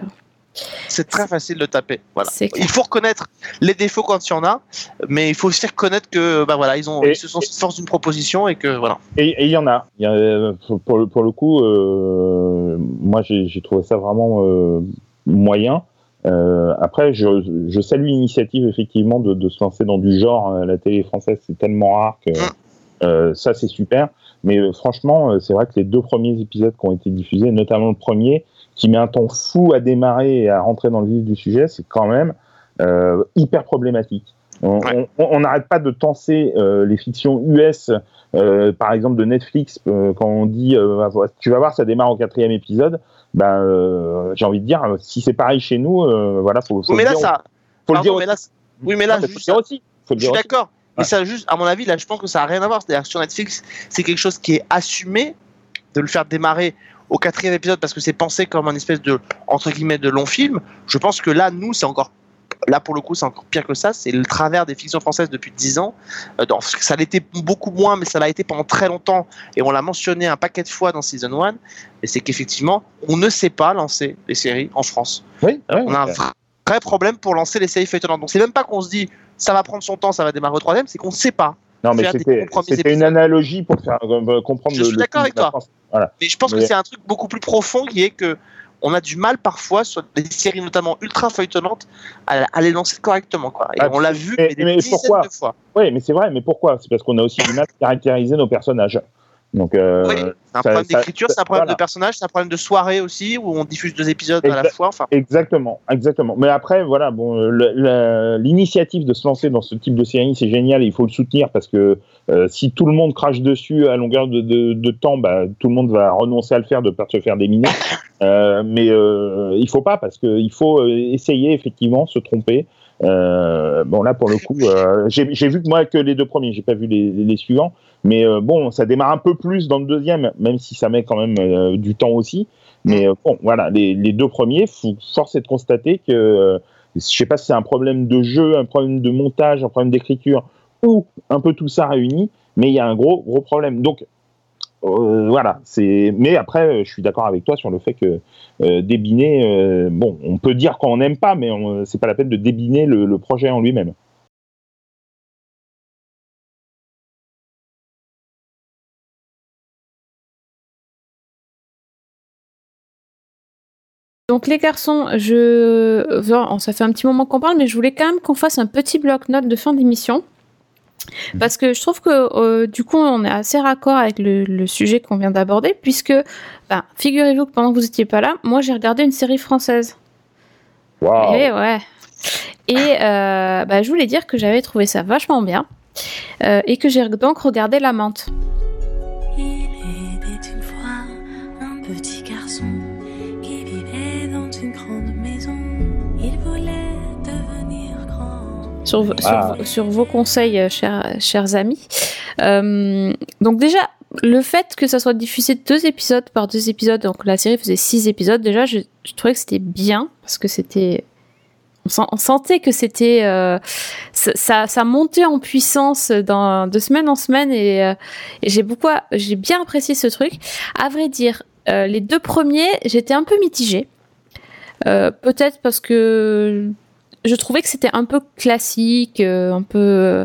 S3: C'est très facile de taper. Voilà. Il faut reconnaître les défauts quand il y en a, mais il faut aussi reconnaître que bah voilà, ils ont
S2: Et-
S3: ils se sont force d'une proposition et que voilà.
S2: Et et il y en a. Y a- pour, le, pour le coup, euh, moi j'ai j'ai trouvé ça vraiment euh, moyen. Euh, après, je, je salue l'initiative effectivement de, de se lancer dans du genre. Euh, La télé française, c'est tellement rare que
S3: Mm.
S2: euh, ça, c'est super. Mais euh, franchement, c'est vrai que les deux premiers épisodes qui ont été diffusés, notamment le premier, qui met un temps fou à démarrer et à rentrer dans le vif du sujet, c'est quand même euh, hyper problématique. On
S3: Ouais.
S2: on- on n'arrête pas de tenser euh, les fictions US, euh, par exemple de Netflix, euh, quand on dit tu vas voir, ça démarre au quatrième épisode. Ben, j'ai envie de dire, si c'est pareil chez nous, voilà, faut, faut
S3: Oui, mais
S2: le
S3: là
S2: dire,
S3: ça.
S2: faut le dire
S3: mais
S2: aussi.
S3: là, oui, mais là
S2: Non,
S3: juste,
S2: aussi. Faut
S3: Je suis d'accord. Mais
S2: Ouais.
S3: ça, juste, à mon avis, là, je pense que ça n'a rien à voir. C'est-à-dire que sur Netflix, c'est quelque chose qui est assumé de le faire démarrer au quatrième épisode parce que c'est pensé comme un espèce de, entre guillemets, de long film. Je pense que là, nous, c'est encore. Là, pour le coup, c'est encore pire que ça. C'est le travers des fictions françaises depuis 10 ans. Euh, dans- ça l'était beaucoup moins, mais ça l'a été pendant très longtemps. Et on l'a mentionné un paquet de fois dans Season 1. Et c'est qu'effectivement, on ne sait pas lancer les séries en France.
S2: Oui, ouais,
S3: On a un vrai, vrai problème pour lancer les séries feuilletonnantes. Donc c'est même pas qu'on se dit ça va prendre son temps, ça va démarrer au troisième, c'est qu'on ne sait pas.
S2: Non, mais c'était une analogie pour faire euh, comprendre
S3: Je
S2: le,
S3: suis
S2: le
S3: d'accord avec toi.
S2: Voilà.
S3: Mais je pense
S2: Mais-
S3: que c'est un truc beaucoup plus profond qui est que on a du mal parfois sur des séries notamment ultra feuilletonnantes à, à les lancer correctement quoi. Et
S2: Ah,
S3: on l'a vu
S2: mais-
S3: mais des
S2: mais
S3: dizaines
S2: pourquoi
S3: de fois.
S2: Oui, mais c'est vrai, mais pourquoi? C'est parce qu'on a aussi du mal à caractériser nos personnages. Donc, euh,
S3: Oui, c'est un
S2: ça-
S3: problème d'écriture, c'est un problème
S2: voilà.
S3: de personnage, c'est un problème de soirée aussi, où on diffuse deux épisodes à la fois. Enfin,
S2: Exactement, exactement. Mais après, voilà, bon, euh, l'initiative de se lancer dans ce type de série, c'est génial et il faut le soutenir parce que euh, si tout le monde crache dessus à longueur de, de- de temps, bah, tout le monde va renoncer à le faire de peur de se faire déminer. [LAUGHS] Euh, mais euh, il faut pas parce qu'il faut essayer effectivement, se tromper. Euh, bon là pour le coup, euh, j'ai vu que moi que les deux premiers, j'ai pas vu les, suivants, mais euh, bon ça démarre un peu plus dans le deuxième, même si ça met quand même du temps aussi. Mais euh, bon, voilà, les, les deux premiers, force est de constater que, je sais pas si c'est un problème de jeu, un problème de montage, un problème d'écriture, ou un peu tout ça réuni, mais il y a un gros, gros problème. Donc, euh, voilà, c'est. Mais après, euh, je suis d'accord avec toi sur le fait que euh, débiner, bon, on peut dire qu'on n'aime pas, mais c'est pas la peine de débiner le, projet en lui-même.
S1: Donc les garçons, je, ça fait un petit moment qu'on parle, mais je voulais quand même qu'on fasse un petit bloc-notes de fin d'émission. Parce que je trouve que euh, du coup on est assez raccord avec le, le sujet qu'on vient d'aborder, puisque ben, figurez-vous que pendant que vous n'étiez pas là, moi j'ai regardé une série française.
S2: Waouh!
S1: Et ouais. Et euh, bah, je voulais dire que j'avais trouvé ça vachement bien. euh, et que j'ai donc regardé La Menthe. Sur,
S2: Ah.
S1: sur, sur vos conseils, euh, chers, chers amis. Euh, donc déjà, le fait que ça soit diffusé deux épisodes par deux épisodes, donc la série faisait six épisodes, déjà, je, je trouvais que c'était bien, parce que c'était... On, sent- on sentait que c'était... euh, ça, ça, montait en puissance dans, de semaine en semaine, et, euh, et j'ai beaucoup... J'ai bien apprécié ce truc. À vrai dire, les deux premiers, j'étais un peu mitigée. Peut-être parce que je trouvais que c'était un peu classique, euh, un peu euh,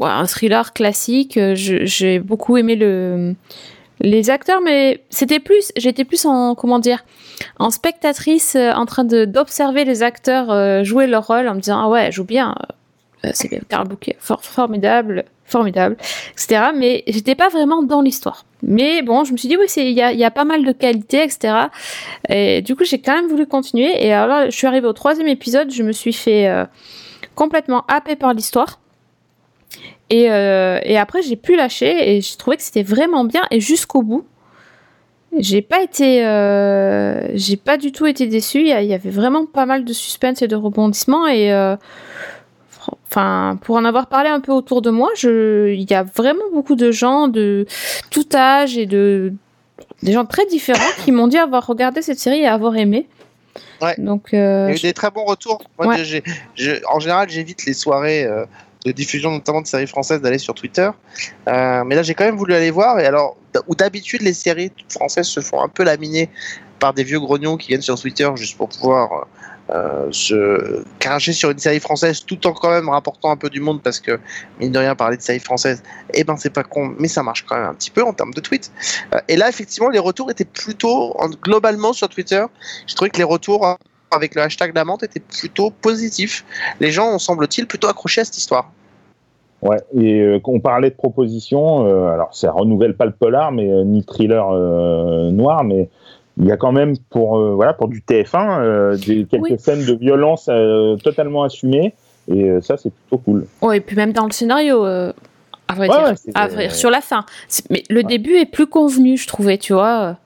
S1: un thriller classique. J'ai beaucoup aimé le les acteurs, mais c'était plus, j'étais plus en comment dire, en spectatrice, euh, en train d'observer les acteurs jouer leur rôle, en me disant ah ouais, joue bien, euh, c'est Carl Bouquet, for- formidable, formidable, etc. Mais j'étais pas vraiment dans l'histoire. Mais bon, je me suis dit oui, il y a, pas mal de qualités, etc. Et du coup, j'ai quand même voulu continuer. Et alors, je suis arrivée au troisième épisode, je me suis fait euh, complètement happée par l'histoire. Et, euh, et après, j'ai pu lâcher et j'ai trouvé que c'était vraiment bien et jusqu'au bout. J'ai pas été, euh, j'ai pas du tout été déçue. Il y, avait vraiment pas mal de suspense et de rebondissements et, enfin, pour en avoir parlé un peu autour de moi, je, il y a vraiment beaucoup de gens de tout âge et de des gens très différents qui m'ont dit avoir regardé cette série et avoir aimé.
S3: Ouais.
S1: Donc, euh,
S3: Il y a eu
S1: je-
S3: des très bons retours. Moi,
S1: Ouais.
S3: en général, j'évite les soirées euh, de diffusion, notamment de séries françaises, d'aller sur Twitter. Euh, mais là, j'ai quand même voulu aller voir. Et alors, où d'habitude, les séries françaises se font un peu laminer par des vieux grognons qui viennent sur Twitter juste pour pouvoir euh, se cracher sur une série française tout en quand même rapportant un peu du monde parce que, mine de rien, parler de séries françaises, eh ben, c'est pas con, mais ça marche quand même un petit peu en termes de tweets. Euh, et là, effectivement, les retours étaient plutôt, en- globalement sur Twitter, je trouvais que les retours hein, avec le hashtag Lamante étaient plutôt positifs. Les gens ont, semble-t-il, plutôt accroché à cette histoire.
S2: Ouais, et euh, on parlait de propositions, euh, alors ça renouvelle pas le polar, mais euh, ni le thriller euh, noir, mais il y a quand même pour euh, voilà pour du TF1 euh, des, quelques
S1: Oui.
S2: scènes de violence euh, totalement assumées, et ça c'est plutôt cool.
S1: Ouais, et puis même dans le scénario, à vrai
S2: Ouais,
S1: dire,
S2: ouais, c'est-
S1: à vrai dire, sur la fin. Mais le début est plus convenu, je trouvais, tu vois.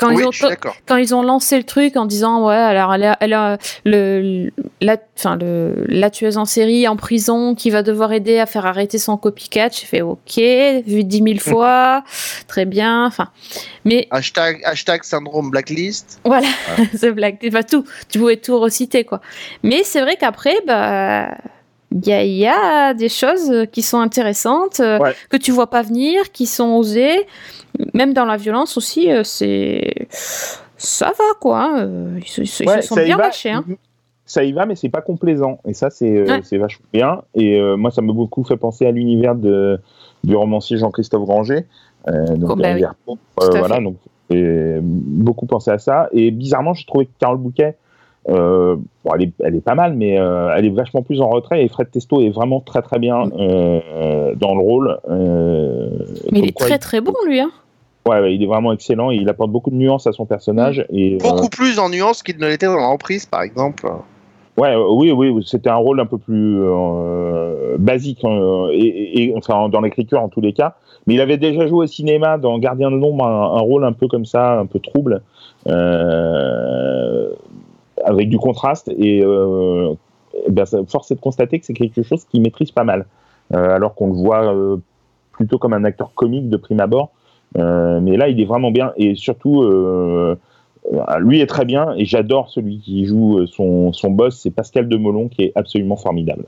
S1: Quand,
S3: oui,
S1: ils ont quand ils ont lancé le truc en disant ouais alors elle a, elle a le la enfin le la tueuse en série en prison qui va devoir aider à faire arrêter son copycat j'ai fait ok vu dix mille [LAUGHS] fois très bien enfin mais
S3: Hashtag, hashtag syndrome blacklist.
S1: voilà, [LAUGHS] c'est blague. Pas tout. Tu pouvais tout reciter, quoi. Mais c'est vrai qu'après, bah, il y a, il y a des choses qui sont intéressantes, euh,
S2: Ouais.
S1: que tu vois pas venir, qui sont osées. Même dans la violence aussi, euh, c'est. Ça va, quoi. Euh, Ils, se- ils se- ils
S2: Ouais,
S1: se sont bien
S2: va,
S1: lâchés, hein.
S2: Ça y va, mais c'est pas complaisant, et ça c'est euh,
S1: Ouais.
S2: vachement bien. Et euh, moi ça m'a beaucoup fait penser à l'univers de du romancier Jean-Christophe Granger, euh, donc
S1: Oh, bah oui.
S2: voilà, donc beaucoup pensé à ça. Et bizarrement, j'ai trouvé que Carole Bouquet Euh, bon, elle, est, elle est pas mal, mais euh, elle est vachement plus en retrait. Et Fred Testo est vraiment très très bien euh, dans le rôle. Euh,
S1: Mais il est
S2: quoi,
S1: très très bon lui. Hein.
S2: Ouais, il est vraiment excellent. Et il apporte beaucoup de nuances à son personnage. Et, euh,
S3: Beaucoup plus en nuance qu'il ne l'était dans la reprise, par exemple.
S2: Ouais, oui, oui, oui, c'était un rôle un peu plus euh, basique, euh, et, et- et- enfin dans l'écriture en tous les cas. Mais il avait déjà joué au cinéma dans Gardien de l'ombre un, un rôle un peu comme ça, un peu trouble, euh, avec du contraste. Et euh, eh ben, force est de constater que c'est quelque chose qu'il maîtrise pas mal, Euh, alors qu'on le voit euh, plutôt comme un acteur comique de prime abord. Euh, mais là, il est vraiment bien, et surtout. lui est très bien et j'adore celui qui joue son, son boss, c'est Pascal Demolon qui est absolument formidable,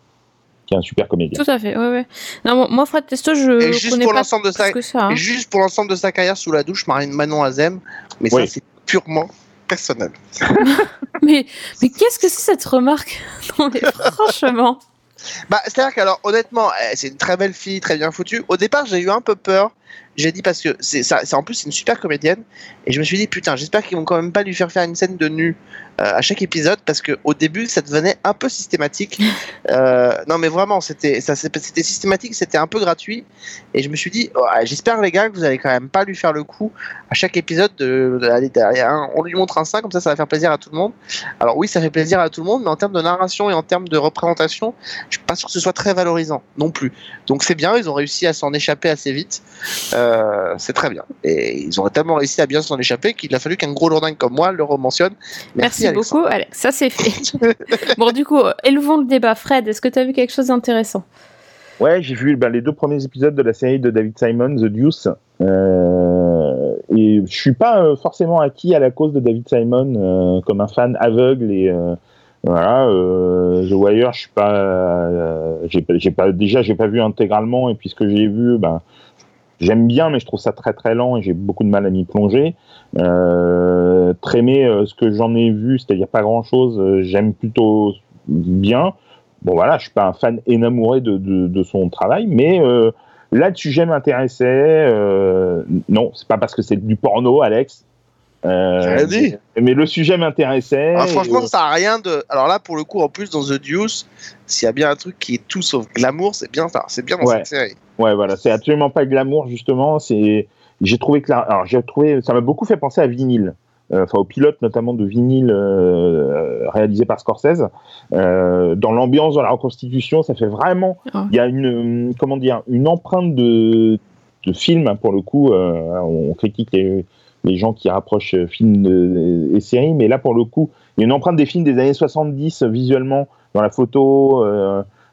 S2: qui est un super comédien.
S1: Tout à fait. Ouais, ouais. Non, moi- Fred Testo, je
S3: Et juste
S1: connais
S3: pour
S1: pas
S3: de sa-
S1: que ça. hein.
S3: Et juste pour l'ensemble de sa carrière sous la douche, Marine Manon Azem, mais
S2: Oui.
S3: ça c'est purement personnel. [LAUGHS]
S1: Mais, mais qu'est-ce que c'est cette remarque? [LAUGHS] Non, mais franchement.
S3: Bah, c'est-à-dire qu'alors, honnêtement, eh, c'est une très belle fille, très bien foutue. Au départ, j'ai eu un peu peur. J'ai dit parce que c'est ça, en plus c'est une super comédienne et je me suis dit putain, j'espère qu'ils vont quand même pas lui faire faire une scène de nu euh, à chaque épisode parce que au début ça devenait un peu systématique. [LAUGHS] Euh, non mais vraiment, c'était ça, c'était systématique, c'était un peu gratuit et je me suis dit oh, j'espère les gars que vous allez quand même pas lui faire le coup à chaque épisode de, de- un- On lui montre un sein comme ça, ça va faire plaisir à tout le monde. Alors oui, ça fait plaisir à tout le monde, mais en termes de narration et en termes de représentation, je suis pas sûr que ce soit très valorisant non plus. Donc c'est bien, ils ont réussi à s'en échapper assez vite. Euh, c'est très bien. Et ils ont tellement réussi à bien s'en échapper qu'il a fallu qu'un gros lourdin comme moi le mentionne.
S1: Merci,
S3: Merci, Alexandre.
S1: beaucoup, Alex. Ça, c'est fait. [LAUGHS] bon, du coup, euh, élevons le débat. Fred, est-ce que tu as vu quelque chose d'intéressant?
S2: Ouais, j'ai vu ben, les deux premiers épisodes de la série de David Simon, The Deuce, euh, et je suis pas euh, forcément acquis à la cause de David Simon euh, comme un fan aveugle et euh, voilà, euh, The Wire, je suis pas, euh, j'ai pas, j'ai pas, déjà j'ai pas vu intégralement et puis ce que j'ai vu, ben j'aime bien, mais je trouve ça très très lent et j'ai beaucoup de mal à m'y plonger. Euh, Trémé, euh, ce que j'en ai vu, c'est-à-dire pas grand-chose, euh, j'aime plutôt bien. Bon voilà, je suis pas un fan énamouré de, de, de son travail, mais euh, là le sujet m'intéressait. Euh, non, c'est pas parce que c'est du porno, Alex. Euh,
S3: dit.
S2: mais, le sujet m'intéressait.
S3: Ah, franchement, ça a rien de. Alors là, pour le coup, en plus dans The Deuce, s'il y a bien un truc qui est tout sauf glamour, c'est bien ça. C'est bien dans
S2: Ouais.
S3: cette série.
S2: Ouais, voilà, c'est absolument pas glamour justement. C'est, j'ai trouvé que, la- alors j'ai trouvé, ça m'a beaucoup fait penser à Vinyle, Euh, enfin au pilote notamment de Vinyle euh, réalisé par Scorsese. Euh, dans l'ambiance, dans la reconstitution, ça fait vraiment,
S1: Ah.
S2: il y a une, comment dire, une empreinte de, de film hein, pour le coup. on critique les, les gens qui rapprochent films de- et séries, mais là pour le coup, il y a une empreinte des films des années 70 euh, visuellement dans la photo.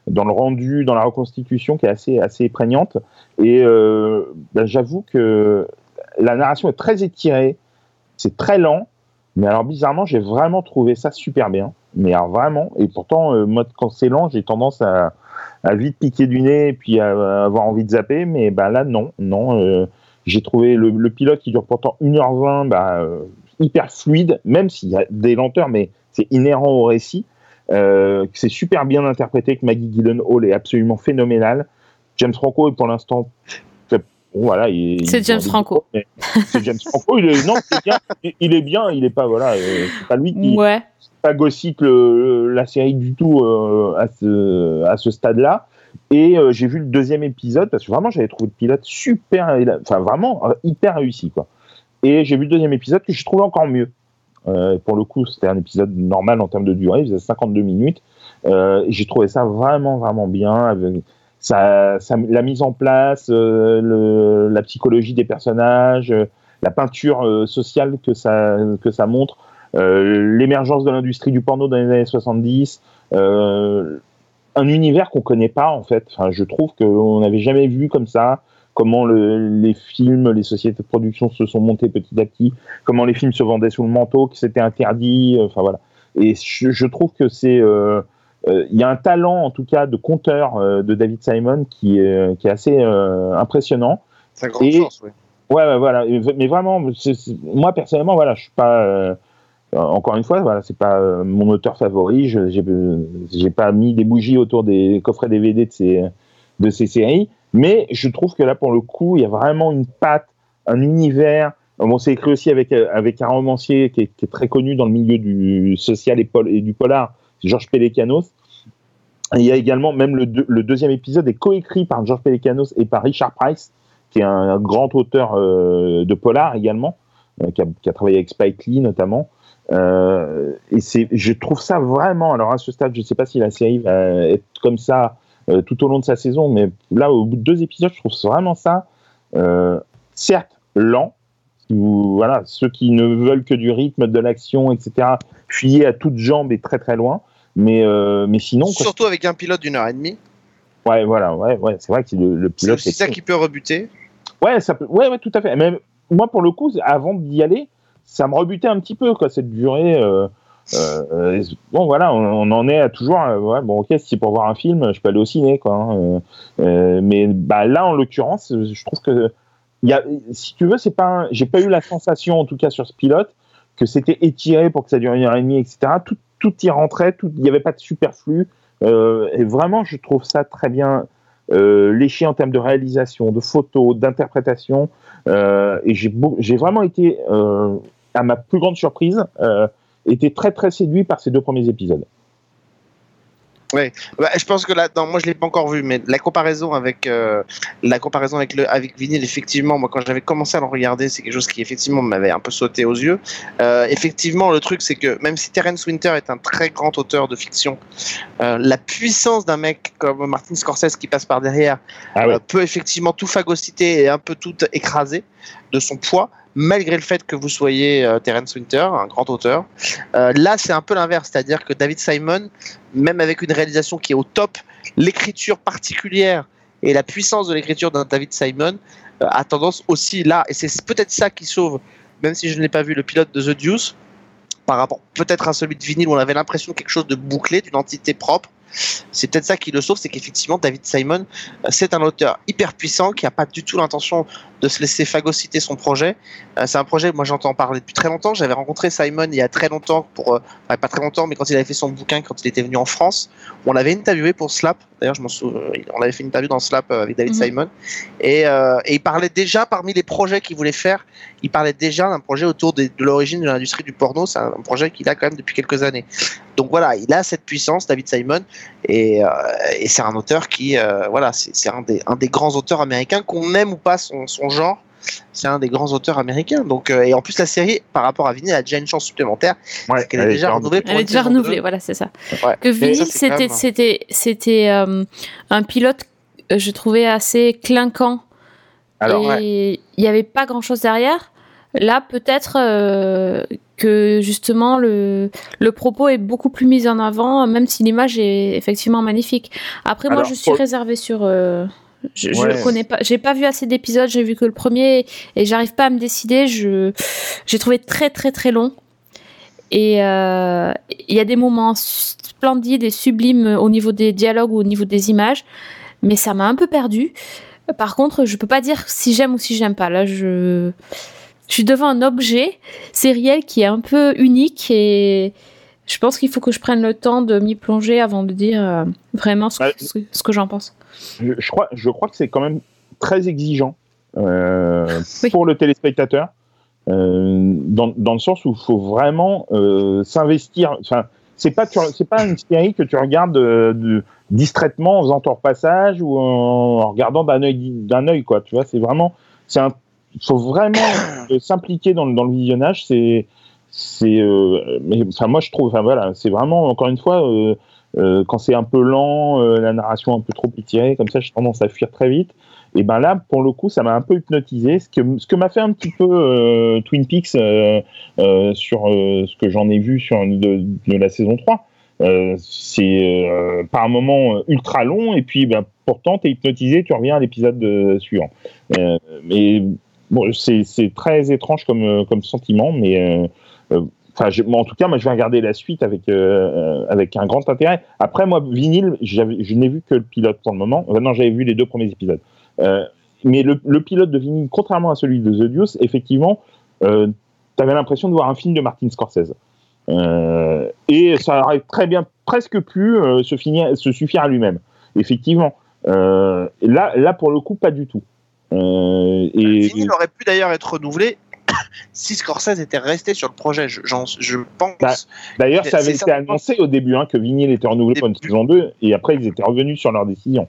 S2: Dans le rendu, dans la reconstitution qui est assez, assez prégnante. Et euh, ben, j'avoue que la narration est très étirée, c'est très lent, mais alors bizarrement, j'ai vraiment trouvé ça super bien. Mais alors vraiment, et pourtant, euh, moi, quand c'est lent, j'ai tendance à, vite piquer du nez et puis à, avoir envie de zapper, mais bah, là, non, non. euh, j'ai trouvé le, pilote qui dure pourtant 1h20 bah, euh, hyper fluide, même s'il y a des lenteurs, mais c'est inhérent au récit. Euh, que c'est super bien interprété, que Maggie Gyllenhaal est absolument phénoménale. James Franco est pour l'instant, bon, voilà, il-
S1: C'est James Franco.
S2: C'est James Franco. Il est, non, bien. Il- est bien. Il est pas voilà. euh, C'est pas lui qui
S1: Ouais.
S2: pas gothique le- la série du tout euh, à ce, à ce stade-là. Et euh, j'ai vu le deuxième épisode parce que vraiment j'avais trouvé le pilote super, enfin vraiment hyper réussi quoi. Et j'ai vu le deuxième épisode que j'ai trouvé encore mieux. Euh, pour le coup, c'était un épisode normal en termes de durée, il faisait 52 minutes. Euh, j'ai trouvé ça vraiment vraiment bien. Ça, la mise en place, euh, la psychologie des personnages, la peinture sociale que ça que ça montre. L'émergence de l'industrie du porno dans les années 70, euh, un univers qu'on connaît pas en fait. Enfin, je trouve qu'on n'avait jamais vu comme ça comment le- les films, les sociétés de production se sont montées petit à petit, comment les films se vendaient sous le manteau, que c'était interdit. euh, Enfin voilà. Et je, je trouve que c'est euh, euh, il y a un talent en tout cas de conteur euh, de David Simon qui est, qui est assez impressionnant.
S3: C'est grande
S2: Et-
S3: chance, oui.
S2: Ouais, voilà. Et Mais vraiment, moi personnellement, voilà, je suis pas. encore une fois, voilà, c'est pas mon auteur favori. Je j'ai pas mis des bougies autour des coffrets DVD de ces de ces séries, mais je trouve que là, pour le coup, il y a vraiment une patte, un univers, Bon, c'est écrit aussi avec, euh, avec un romancier qui est, qui est très connu dans le milieu du social et, du polar, Georges Pelecanos. Il y a également, même le deuxième épisode est coécrit par Georges Pelecanos et par Richard Price, qui est un, grand auteur euh, de polar également, euh, qui, a, qui a travaillé avec Spike Lee notamment. Euh, et c'est, je trouve ça vraiment. Alors à ce stade, je ne sais pas si la série va être comme ça euh, tout au long de sa saison, mais là, au bout de deux épisodes, je trouve vraiment ça, euh, certes, lent. Voilà, ceux qui ne veulent que du rythme, de l'action, etc., fuyez à toutes jambes et très très loin. Mais, euh, mais sinon, quoi.
S3: Surtout avec un pilote d'une heure et demie.
S2: ouais, voilà, ouais, ouais, c'est vrai que le, le
S3: C'est
S2: pilote
S3: aussi
S2: est
S3: ça qui peut rebuter.
S2: Ouais, ça peut... ouais, ouais, tout à fait. Mais moi, pour le coup, avant d'y aller, ça me rebutait un petit peu, quoi, cette durée. euh, euh, bon, voilà, on, en est à toujours. euh, bon, ok, si c'est pour voir un film, je peux aller au ciné, quoi. hein, euh, mais bah, là, en l'occurrence, je trouve que. Y a, si tu veux, c'est pas. J'ai pas eu la sensation, en tout cas sur ce pilote, que c'était étiré pour que ça dure une heure et demie, etc. Tout, tout y rentrait, tout- il n'y avait pas de superflu. Et vraiment, je trouve ça très bien léché en termes de réalisation, de photos, d'interprétation. Et j'ai vraiment été, à ma plus grande surprise, été très très séduit par ces deux premiers épisodes.
S3: Bah, je pense que là, non, moi je l'ai pas encore vu, mais la comparaison avec euh, la comparaison avec le avec vinyle, effectivement, moi quand j'avais commencé à le regarder, c'est quelque chose qui effectivement m'avait un peu sauté aux yeux. Euh, effectivement, le truc c'est que même si Terence Winter est un très grand auteur de fiction, euh, la puissance d'un mec comme Martin Scorsese qui passe par derrière
S2: Ah ouais.
S3: euh, peut effectivement tout phagocyter et un peu tout écraser de son poids, malgré le fait que vous soyez euh, Terence Winter, un grand auteur. Euh, là, c'est un peu l'inverse, c'est-à-dire que David Simon, même avec une réalisation qui est au top, l'écriture particulière et la puissance de l'écriture d'un David Simon euh, a tendance aussi là, et c'est peut-être ça qui sauve, même si je ne l'ai pas vu, le pilote de The Deuce, par rapport peut-être à celui de vinyle où on avait l'impression de quelque chose de bouclé, d'une entité propre. C'est peut-être ça qui le sauve, c'est qu'effectivement David Simon, euh, c'est un auteur hyper puissant qui n'a pas du tout l'intention de se laisser phagocyter son projet. Euh, c'est un projet, moi j'entends parler depuis très longtemps. J'avais rencontré Simon il y a très longtemps, pour, euh, enfin, pas très longtemps, mais quand il avait fait son bouquin, quand il était venu en France, on l'avait interviewé pour Slap. D'ailleurs, je m'en souviens, on avait fait une interview dans Slap avec David
S1: Mhm.
S3: Simon, et, euh, et il parlait déjà parmi les projets qu'il voulait faire, il parlait déjà d'un projet autour de l'origine de l'industrie du porno. C'est un projet qu'il a quand même depuis quelques années. Donc voilà, il a cette puissance, David Simon, et, euh, et c'est un auteur qui, euh, voilà, c'est un des, un des grands auteurs américains, qu'on aime ou pas son, son genre. C'est un des grands auteurs américains. Donc, euh, et en plus, la série, par rapport à Vinny, elle a déjà une chance supplémentaire.
S2: Ouais,
S3: qu'elle est
S2: elle
S3: déjà renouvelée pour
S1: Elle est déjà renouvelée, voilà, c'est ça.
S3: Ouais.
S1: Que
S3: quand
S1: c'était,
S3: même-
S1: c'était, c'était euh, un pilote, je trouvais assez clinquant.
S2: Alors,
S1: et il n'y avait pas grand chose derrière. Là, peut-être euh, que justement le, le propos est beaucoup plus mis en avant, même si l'image est effectivement magnifique. Après, moi, je suis
S2: pour-
S1: réservée sur. euh, je, je
S2: Ouais.
S1: le connais pas. J'ai pas vu assez d'épisodes. J'ai vu que le premier et j'arrive pas à me décider. Je j'ai trouvé très très très long. Et euh, il y a des moments splendides et sublimes au niveau des dialogues ou au niveau des images, mais ça m'a un peu perdu. Par contre, je peux pas dire si j'aime ou si j'aime pas. Là, je, je suis devant un objet sériel qui est un peu unique et je pense qu'il faut que je prenne le temps de m'y plonger avant de dire euh, vraiment ce,
S2: Ouais.
S1: ce- ce que j'en pense.
S2: je, je crois, je crois que c'est quand même très exigeant euh,
S1: Oui.
S2: pour le téléspectateur, euh, dans, dans le sens où il faut vraiment s'investir. Enfin, c'est pas, c'est pas une série que tu regardes de- distraitement en faisant ton repassage ou en, en regardant d'un œil, d'un œil, quoi. Tu vois, c'est vraiment, c'est un, il faut vraiment [COUGHS] s'impliquer dans, le- dans le visionnage. C'est, c'est, euh, mais enfin, moi je trouve, enfin voilà, c'est vraiment encore une fois. euh, euh, quand c'est un peu lent, euh, la narration un peu trop étirée, comme ça, j'ai tendance à fuir très vite. Et ben là, pour le coup, ça m'a un peu hypnotisé, ce que ce que m'a fait un petit peu euh, Twin Peaks euh, euh, sur euh, ce que j'en ai vu sur de, de la saison 3. Euh, c'est euh, par un moment ultra long et puis ben, pourtant tu es hypnotisé, tu reviens à l'épisode suivant. Euh, mais bon, c'est très étrange comme euh, sentiment, mais euh, euh, en tout cas, je vais regarder la suite avec un grand intérêt. Après, moi, vinyle, je n'ai vu que le pilote pour le moment. Enfin, non, j'avais vu les deux premiers épisodes. Mais le, pilote de vinyle, contrairement à celui de The Deuce, effectivement, euh, tu avais l'impression de voir un film de Martin Scorsese. Et ça aurait très bien, presque pu se, finir, se suffire à lui-même. Effectivement. Là, pour le coup, pas du tout. Euh, et,
S3: Vinny aurait pu d'ailleurs être renouvelé [COUGHS] si Scorsese était resté sur le projet. Je, pense.
S2: Bah, D'ailleurs, ça avait été annoncé au début hein, que Vinyl était renouvelé pour une saison 2, et après ils étaient revenus sur leur décision.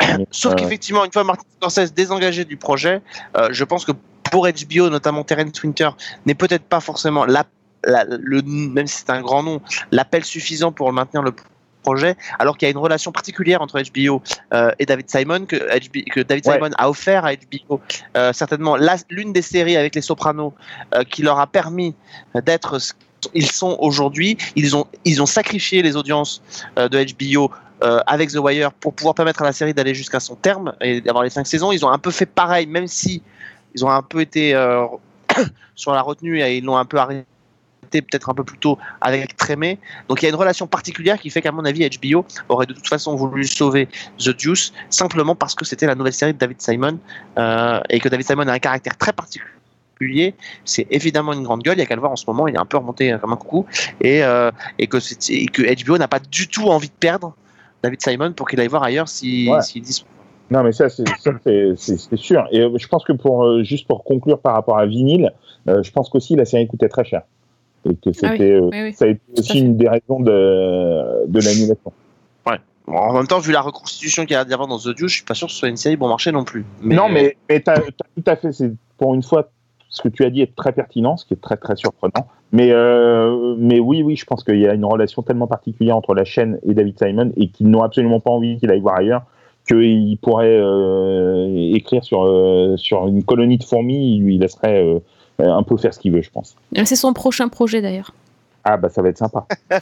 S2: [COUGHS] Mais,
S3: Sauf
S2: euh,
S3: qu'effectivement, une fois Martin Scorsese désengagé du projet, euh, je pense que pour HBO, notamment Terrence Winter, n'est peut-être pas forcément la, la- le, même si c'est un grand nom, l'appel suffisant pour maintenir le projet, alors qu'il y a une relation particulière entre HBO euh, et David Simon que, HBO que David
S2: Ouais.
S3: Simon a offert à HBO, euh, certainement l'une des séries avec les Sopranos euh, qui leur a permis d'être ce qu'ils sont aujourd'hui. Ils ont, ils ont sacrifié les audiences de HBO euh, avec The Wire pour pouvoir permettre à la série d'aller jusqu'à son terme et d'avoir les cinq saisons. Ils ont un peu fait pareil, même si ils ont un peu été euh, [COUGHS] sur la retenue et ils l'ont un peu arrêté peut-être un peu plus tôt avec Trémé. Donc il y a une relation particulière qui fait qu'à mon avis HBO aurait de toute façon voulu sauver The Deuce simplement parce que c'était la nouvelle série de David Simon euh, et que David Simon a un caractère très particulier. C'est évidemment une grande gueule. Il y a qu'à le voir en ce moment. Il est un peu remonté comme un coucou et, euh, et que, c'est- et que HBO n'a pas du tout envie de perdre David Simon pour qu'il aille voir ailleurs si,
S2: Ouais.
S3: s'il dit
S2: Non, mais ça, c'est sûr. Et je pense que pour euh, juste pour conclure par rapport à Vinyl, euh, je pense qu'aussi la série coûtait très cher. Et que c'était, euh,
S1: oui, oui.
S2: ça a été aussi une des raisons de, de l'annulation.
S3: Bon, en même temps, vu la reconstitution qu'il y a avoir dans The Deuce, je suis pas sûr que ce soit une série bon marché non plus.
S2: Non, mais, mais tu as, tout à fait, c'est pour une fois, ce que tu as dit est très pertinent, ce qui est très très surprenant. Mais, euh, mais oui, oui, je pense qu'il y a une relation tellement particulière entre la chaîne et David Simon et qu'ils n'ont absolument pas envie qu'il aille voir ailleurs qu'il pourrait euh, écrire sur, euh, sur une colonie de fourmis, il lui laisserait euh, un peu faire ce qu'il veut, je pense.
S1: C'est son prochain projet d'ailleurs.
S2: Ah, bah ça va être sympa. [LAUGHS]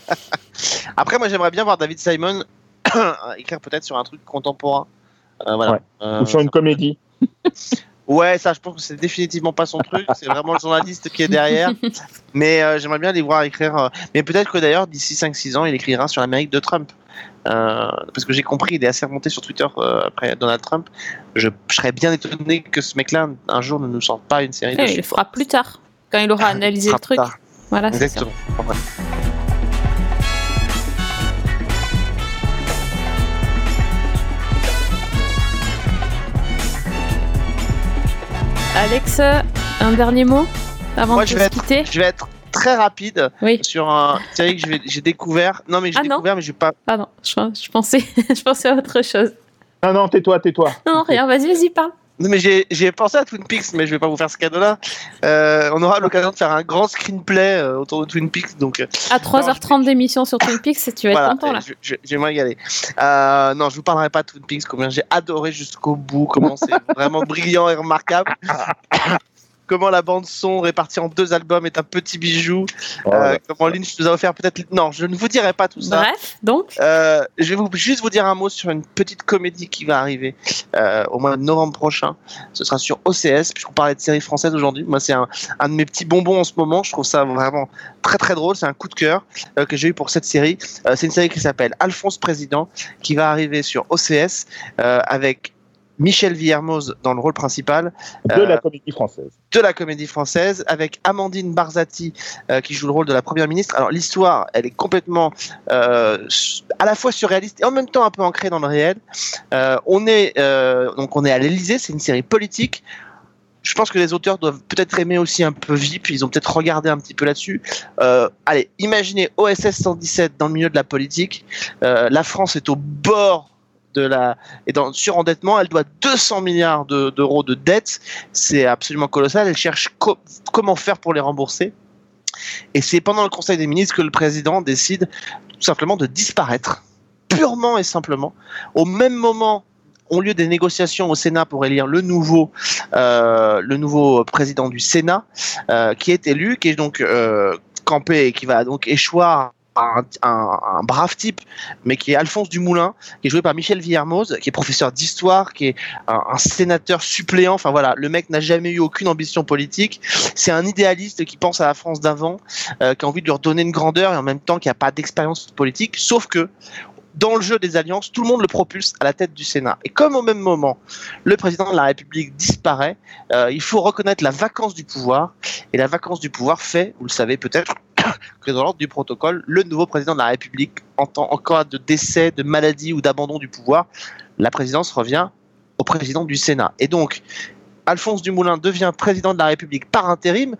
S3: Après, moi, j'aimerais bien voir David Simon [COUGHS] écrire peut-être sur un truc contemporain. Euh, voilà.
S2: Ouais.
S3: Euh,
S2: Ou sur une comédie.
S3: Ouais, ça, je pense que c'est définitivement pas son truc. C'est vraiment le journaliste qui est derrière. [LAUGHS] Mais euh, j'aimerais bien les voir écrire. euh, Mais peut-être que d'ailleurs, d'ici 5-6 ans, il écrira sur l'Amérique de Trump. Euh, parce que j'ai compris, il est assez remonté sur Twitter euh, après Donald Trump. Je, je serais bien étonné que ce mec-là, un jour, ne nous sorte pas une série
S1: Eh,
S3: dessus.
S1: il le fera plus tard, quand il aura analysé le truc.
S3: tard.
S1: Voilà.
S3: Exactement. Ouais.
S1: Alex, un dernier mot avant
S3: Moi,
S1: de
S3: je vais être-
S1: quitter?
S3: Je vais être très rapide
S1: Oui,
S3: sur un série que j'ai découvert. Non, mais j'ai
S1: Ah non.
S3: découvert, mais j'ai pas.
S1: pardon, je, je pensais, [LAUGHS] je pensais à autre chose.
S2: Non, non, tais-toi, tais-toi.
S1: Non, rien, vas-y, vas-y, parle.
S3: Non, mais j'ai pensé à Twin Peaks, mais je vais pas vous faire ce cadeau-là. Euh, on aura l'occasion de faire un grand screenplay euh, autour de Twin Peaks, donc euh,
S1: À 3h30 d'émission sur Twin Peaks, tu vas
S3: voilà,
S1: être content là.
S3: je, je, je vais me régaler. Euh, non, je vous parlerai pas de Twin Peaks, combien j'ai adoré jusqu'au bout, comment c'est [LAUGHS] vraiment brillant et remarquable. Comment la bande son répartie en deux albums est un petit bijou.
S2: Oh,
S3: Euh,
S2: ouais.
S3: comment Lynch nous a offert peut-être. Non, je ne vous dirai pas tout ça.
S1: Bref, donc,
S3: Euh, je vais vous, juste vous dire un mot sur une petite comédie qui va arriver euh, au mois de novembre prochain. Ce sera sur OCS, puisqu'on parlait de séries françaises aujourd'hui. Moi, c'est un, un de mes petits bonbons en ce moment. Je trouve ça vraiment très très drôle. C'est un coup de cœur euh, que j'ai eu pour cette série. Euh, c'est une série qui s'appelle Alphonse Président, qui va arriver sur OCS euh, avec Michel Villermoz dans le rôle principal
S2: De
S3: euh,
S2: la comédie française.
S3: de la comédie française avec Amandine Barzati euh, qui joue le rôle de la première ministre. Alors l'histoire, elle est complètement euh, à la fois surréaliste et en même temps un peu ancrée dans le réel. Euh, on est euh, donc on est à l'Élysée, c'est une série politique. Je pense que les auteurs doivent peut-être aimer aussi un peu VIP, ils ont peut-être regardé un petit peu là-dessus. Euh, allez, imaginez OSS 117 dans le milieu de la politique. Euh, la France est au bord et dans le surendettement, elle doit 200 milliards de- d'euros de dettes c'est absolument colossal. Elle cherche co- comment faire pour les rembourser. Et c'est pendant le Conseil des ministres que le président décide tout simplement de disparaître, purement et simplement. Au même moment ont lieu des négociations au Sénat pour élire le nouveau, euh, président du Sénat, euh, qui est élu, qui est donc euh, campé et qui va donc échoir un, brave type, mais qui est Alphonse Dumoulin, qui est joué par Michel Villermoz, qui est professeur d'histoire, qui est un, sénateur suppléant. Enfin voilà, le mec n'a jamais eu aucune ambition politique. C'est un idéaliste qui pense à la France d'avant, euh, qui a envie de lui redonner une grandeur et en même temps qui n'a pas d'expérience politique. Sauf que dans le jeu des alliances, tout le monde le propulse à la tête du Sénat. Et comme au même moment, le président de la République disparaît, euh, il faut reconnaître la vacance du pouvoir. Et la vacance du pouvoir fait, vous le savez peut-être, [LAUGHS] que dans l'ordre du protocole, le nouveau président de la République, en, cas de décès, de maladie ou d'abandon du pouvoir, la présidence revient au président du Sénat. Et donc, Alphonse Dumoulin devient président de la République par intérim.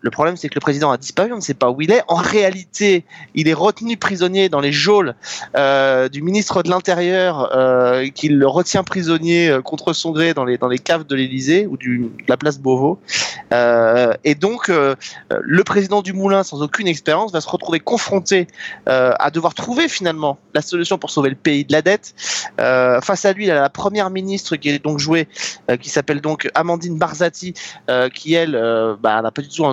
S3: Le problème, c'est que le président a disparu, on ne sait pas où il est. En réalité, il est retenu prisonnier dans les geôles euh, du ministre de l'Intérieur, euh, qui le retient prisonnier euh, contre son gré dans les, dans les caves de l'Élysée ou de la place Beauvau. Euh, et donc, le président du Moulin, sans aucune expérience, va se retrouver confronté à devoir trouver finalement la solution pour sauver le pays de la dette. Face à lui, il a la première ministre qui est donc jouée, qui s'appelle donc Amandine Barzati, qui elle bah, n'a pas du tout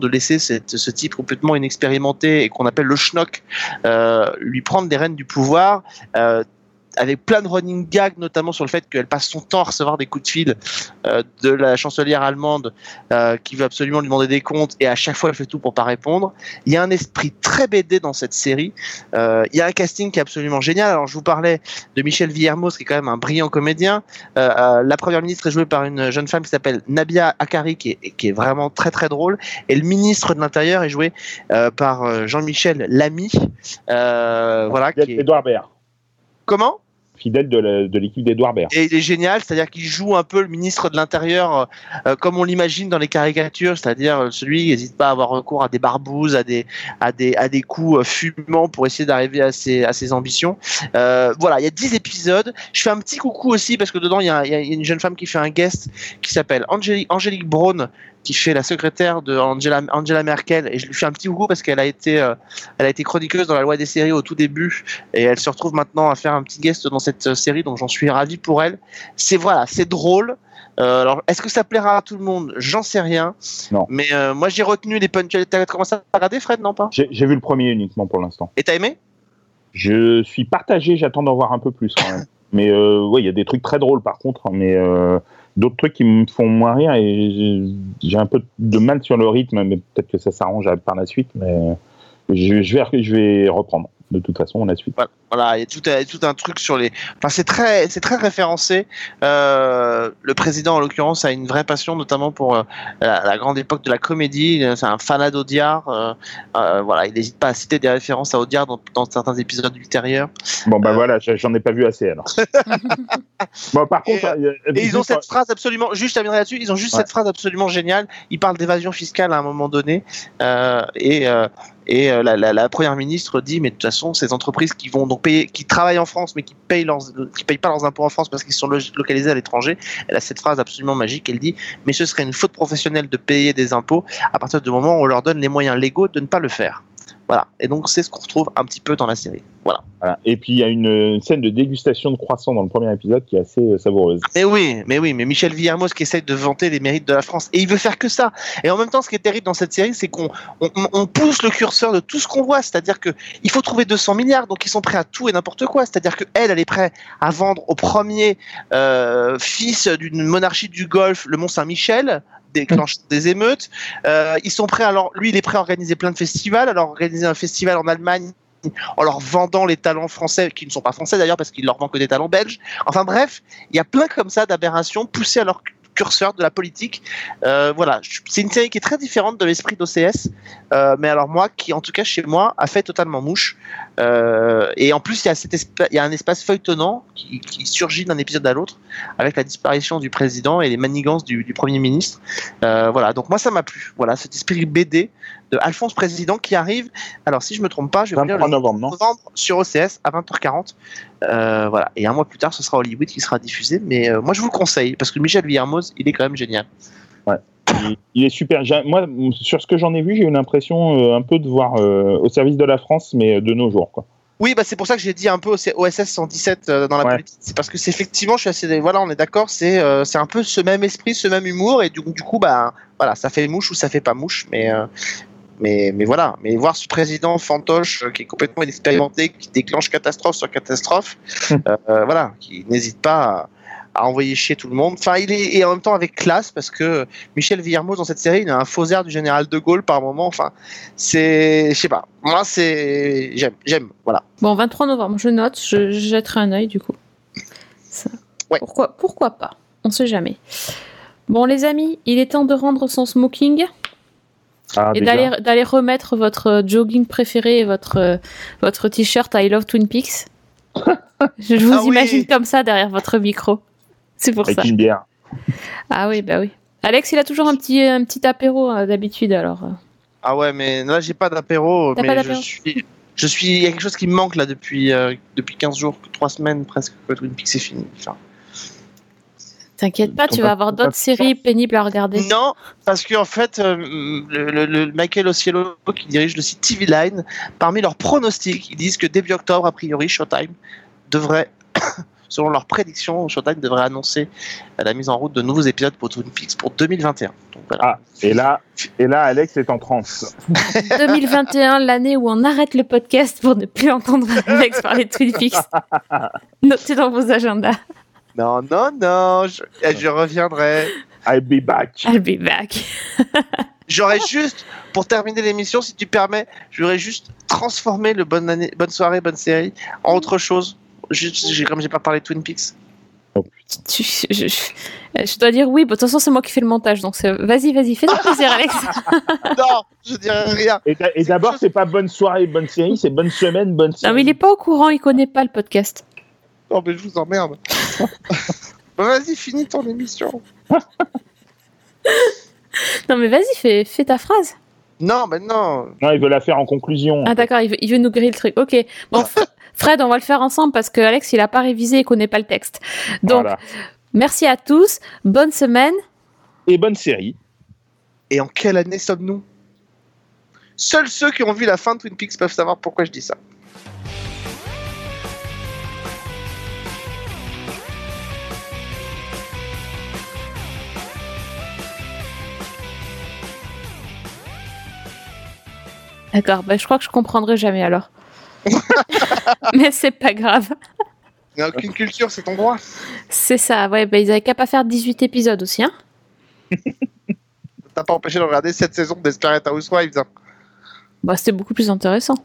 S3: de laisser ce type complètement inexpérimenté et qu'on appelle le schnock euh, lui prendre les rênes du pouvoir. Avec plein de running gags, notamment sur le fait qu'elle passe son temps à recevoir des coups de fil euh, de la chancelière allemande euh, qui veut absolument lui demander des comptes et à chaque fois elle fait tout pour pas répondre. Il y a un esprit très BD dans cette série. Euh, il y a un casting qui est absolument génial. Alors je vous parlais de Michel Villermoz qui est quand même un brillant comédien. La première ministre est jouée par une jeune femme qui s'appelle Nabia Akari qui est, qui est vraiment très très drôle. Et le ministre de l'Intérieur est joué par Jean-Michel Lamy. Voilà. Qui est...
S2: Edouard Baird,
S3: Comment
S2: fidèle de l'équipe d'Edouard Baird.
S3: et il est génial, c'est-à-dire qu'il joue un peu le ministre de l'Intérieur euh, euh, comme on l'imagine dans les caricatures, c'est-à-dire euh, celui qui n'hésite pas à avoir recours à des barbouzes, à des, à des, à des coups fumants pour essayer d'arriver à ses, à ses ambitions. Euh, voilà, il y a 10 épisodes. Je fais un petit coucou aussi parce que dedans, il y a, il y a une jeune femme qui fait un guest qui s'appelle Angélique, Angélique Braun qui fait la secrétaire de Angela, Angela Merkel. Et je lui fais un petit coucou parce qu'elle a été euh, elle a été chroniqueuse dans la loi des séries au tout début. Et elle se retrouve maintenant à faire un petit guest dans cette euh, série donc j'en suis ravi pour elle. C'est voilà c'est drôle. Euh, alors est-ce que ça plaira à tout le monde? J'en sais rien.
S2: Non.
S3: mais euh, moi j'ai retenu les punchlines. T'as commencé à regarder Fred non pas?
S2: J'ai vu le premier uniquement pour l'instant.
S3: et t'as aimé?
S2: Je suis partagé, j'attends d'en voir un peu plus quand même. [LAUGHS] mais ouais, il y a des trucs très drôles par contre, hein, mais d'autres trucs qui me font moins rire et j'ai- un peu de mal sur le rythme, mais peut-être que ça s'arrange par la suite, mais je, je vais, je vais reprendre de toute façon la suite.
S3: Voilà, il y a tout, un- tout un truc sur les. Enfin, c'est très, c'est très référencé. Euh, le président, en l'occurrence, a une vraie passion, notamment pour euh, la, la grande époque de la comédie. C'est un fanat d'Audiard. Euh, euh, voilà, il n'hésite pas à citer des références à Audiard dans, dans certains épisodes ultérieurs.
S2: Bon bah
S3: Euh.
S2: voilà, j'en ai pas vu assez alors. [LAUGHS] bon par
S3: Et,
S2: contre, euh,
S3: Et ils ont cette phrase absolument, juste je terminerai là-dessus, ils ont juste
S2: Ouais.
S3: cette phrase absolument géniale. Ils parlent d'évasion fiscale à un moment donné. Euh, et euh, et euh, la, la, la première ministre dit, mais de toute façon, ces entreprises qui vont donc payer, qui travaillent en France, mais qui payent leurs, payent pas leurs impôts en France parce qu'ils sont lo- localisés à l'étranger, elle a cette phrase absolument magique. Elle dit, mais ce serait une faute professionnelle de payer des impôts à partir du moment où on leur donne les moyens légaux de ne pas le faire. Voilà. Et donc c'est ce qu'on retrouve un petit peu dans la série. Voilà.
S2: voilà. Et puis il y a une, une scène de dégustation de croissant dans le premier épisode qui est assez euh, savoureuse.
S3: Mais oui, mais oui, mais Michel Villermoz qui essaye de vanter les mérites de la France et il veut faire que ça. Et en même temps, ce qui est terrible dans cette série, c'est qu'on on, on pousse le curseur de tout ce qu'on voit, c'est-à-dire que il faut trouver 200 milliards, donc ils sont prêts à tout et n'importe quoi. C'est-à-dire que elle, elle est prête à vendre au premier euh, fils d'une monarchie du Golfe, le Mont Saint-Michel déclenche des émeutes. Euh, ils sont prêts alors, lui, il est prêt à organiser plein de festivals. Alors organiser un festival en Allemagne en leur vendant les talents français, qui ne sont pas français d'ailleurs parce qu'il leur vend que des talents belges. Enfin bref, il y a plein comme ça d'aberrations poussées à leur curseur de la politique. Euh, voilà, c'est une série qui est très différente de l'esprit d'OCS, euh, mais alors moi, qui en tout cas chez moi a fait totalement mouche. Euh, et en plus, il y a y a un espace feuilletonnant qui, surgit d'un épisode à l'autre avec la disparition du président et les manigances du, du premier ministre. Voilà, donc moi ça m'a plu. Voilà, cet esprit BD de Alphonse Président qui arrive. Alors si je me trompe pas, je vais vous lire
S2: 23
S3: le
S2: novembre, non
S3: novembre sur OCS à 20h40. Euh, voilà. Et un mois plus tard, ce sera Hollywood qui sera diffusé. Mais euh, moi, je vous le conseille parce que Michel Villermoz, il est quand même génial.
S2: il, il est super. Moi, sur ce que j'en ai vu, j'ai eu l'impression euh, un peu de voir au service de la France, mais de nos jours. Quoi.
S3: Oui, bah c'est pour ça que j'ai dit un peu OSS 117 euh, dans la
S2: Ouais.
S3: politique. C'est parce que c'est effectivement, je suis assez, voilà, on est d'accord, c'est euh, un peu ce même esprit, ce même humour, et du, du coup, bah voilà, ça fait mouche ou ça fait pas mouche, mais euh, mais mais voilà, mais voir ce président fantoche euh, qui est complètement inexpérimenté, qui déclenche catastrophe sur catastrophe, euh, euh, voilà, qui n'hésite pas à, à envoyer chier tout le monde. Enfin, il est et en même temps avec classe parce que Michel Villermoz dans cette série, il a un faux air du général de Gaulle par moment. Enfin, c'est, je sais pas, moi c'est, j'aime, j'aime, voilà.
S1: Bon, 23 novembre, je note, je, je jetterai un œil du coup. Ça.
S3: Ouais.
S1: Pourquoi, pourquoi pas? On sait jamais. Bon, les amis, il est temps de rendre son smoking
S2: Ah,
S1: et d'aller remettre votre euh, jogging préféré et votre, euh, votre t-shirt I Love Twin Peaks. [LAUGHS] je vous
S3: Ah oui.
S1: imagine comme ça derrière votre micro. C'est pour
S2: Avec
S1: ça.
S2: une bière.
S1: Ah oui, bah oui. Alex, il a toujours un petit, un petit apéro euh, d'habitude, alors. euh.
S3: Ah ouais, mais là, j'ai pas d'apéro. Mais
S1: pas
S3: je
S1: d'apéro
S3: suis. Je suis. Il y a quelque chose qui me manque là depuis, euh, depuis 15 jours, 3 semaines presque, que Twin Peaks est fini. Enfin,
S1: T'inquiète pas, tu vas avoir d'autres séries pénibles à regarder.
S3: Non, parce qu'en fait, euh, le, le- le Michael Ocielo, qui dirige le site TV Line, parmi leurs pronostics, ils disent que début octobre, a priori, Showtime devrait, [COUGHS] selon leurs prédictions, Showtime devrait annoncer la mise en route de nouveaux épisodes pour Twin Peaks pour 2021. Donc voilà.
S2: Ah, et là, et là, Alex est en transe. [LAUGHS]
S1: 2021, l'année où on arrête le podcast pour ne plus entendre Alex parler de Twin Peaks. [LAUGHS] Notez dans vos agendas.
S3: Non, non, non, je, eh, je reviendrai.
S2: I'll be back.
S1: I'll be back. [LAUGHS]
S3: J'aurais juste, pour terminer l'émission, si tu permets, j'aurais juste transformé le bonne année, bonne soirée, bonne série en autre chose. Juste, j'ai- comme j'ai pas parlé de Twin Peaks.
S1: Tu- je, je- je dois dire oui, bah, de toute façon, c'est moi qui fais le montage. Donc, c'est- vas-y, vas-y, fais-toi [LAUGHS] plaisir, Alex. [LAUGHS]
S3: non, je dirais rien.
S2: Et, d'a- et d'abord, c'est pas bonne soirée, bonne série, c'est bonne semaine, bonne série.
S1: Non, mais il est pas au courant, il connaît pas le podcast.
S3: Non, mais je vous emmerde. [LAUGHS] Bon, Vas-y, finis ton émission. [LAUGHS]
S1: Non, mais vas-y, fais, fais ta phrase.
S3: Non, mais non.
S2: Non, il veut la faire en conclusion.
S1: Ah, d'accord, il veut, il veut nous griller le truc. Ok. Bon, F- Fred, on va le faire ensemble parce que Alex, il a pas révisé et connaît pas le texte. Donc,
S2: Voilà.
S1: merci à tous. Bonne semaine.
S2: Et bonne série.
S3: Et en quelle année sommes-nous? Seuls ceux qui ont vu la fin de Twin Peaks peuvent savoir pourquoi je dis ça.
S1: D'accord, bah, je crois que je comprendrai jamais alors. [LAUGHS] mais c'est pas grave.
S3: Il n'y a aucune culture, c'est ton droit.
S1: C'est ça, ouais, bah, ils avaient qu'à pas faire 18 épisodes aussi, hein. [LAUGHS]
S3: T'as pas empêché de regarder cette saison de Desperate Housewives. Hein.
S1: Bah, c'était beaucoup plus intéressant.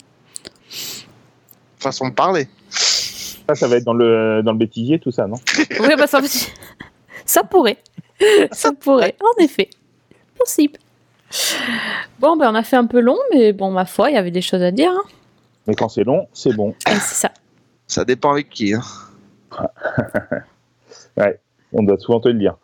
S3: Façon de parler.
S2: Ça, ça va être dans le, dans le bêtisier, tout ça, non?
S1: Oui, bah, ça, [LAUGHS] ça pourrait. Ça pourrait, en effet. Possible. Bon, ben on a fait un peu long, mais bon, ma foi, il y avait des choses à dire. Hein.
S2: Mais quand c'est long, c'est bon. [COUGHS]
S1: Et c'est ça.
S3: Ça dépend avec qui. Hein. [LAUGHS]
S2: On doit souvent te le dire.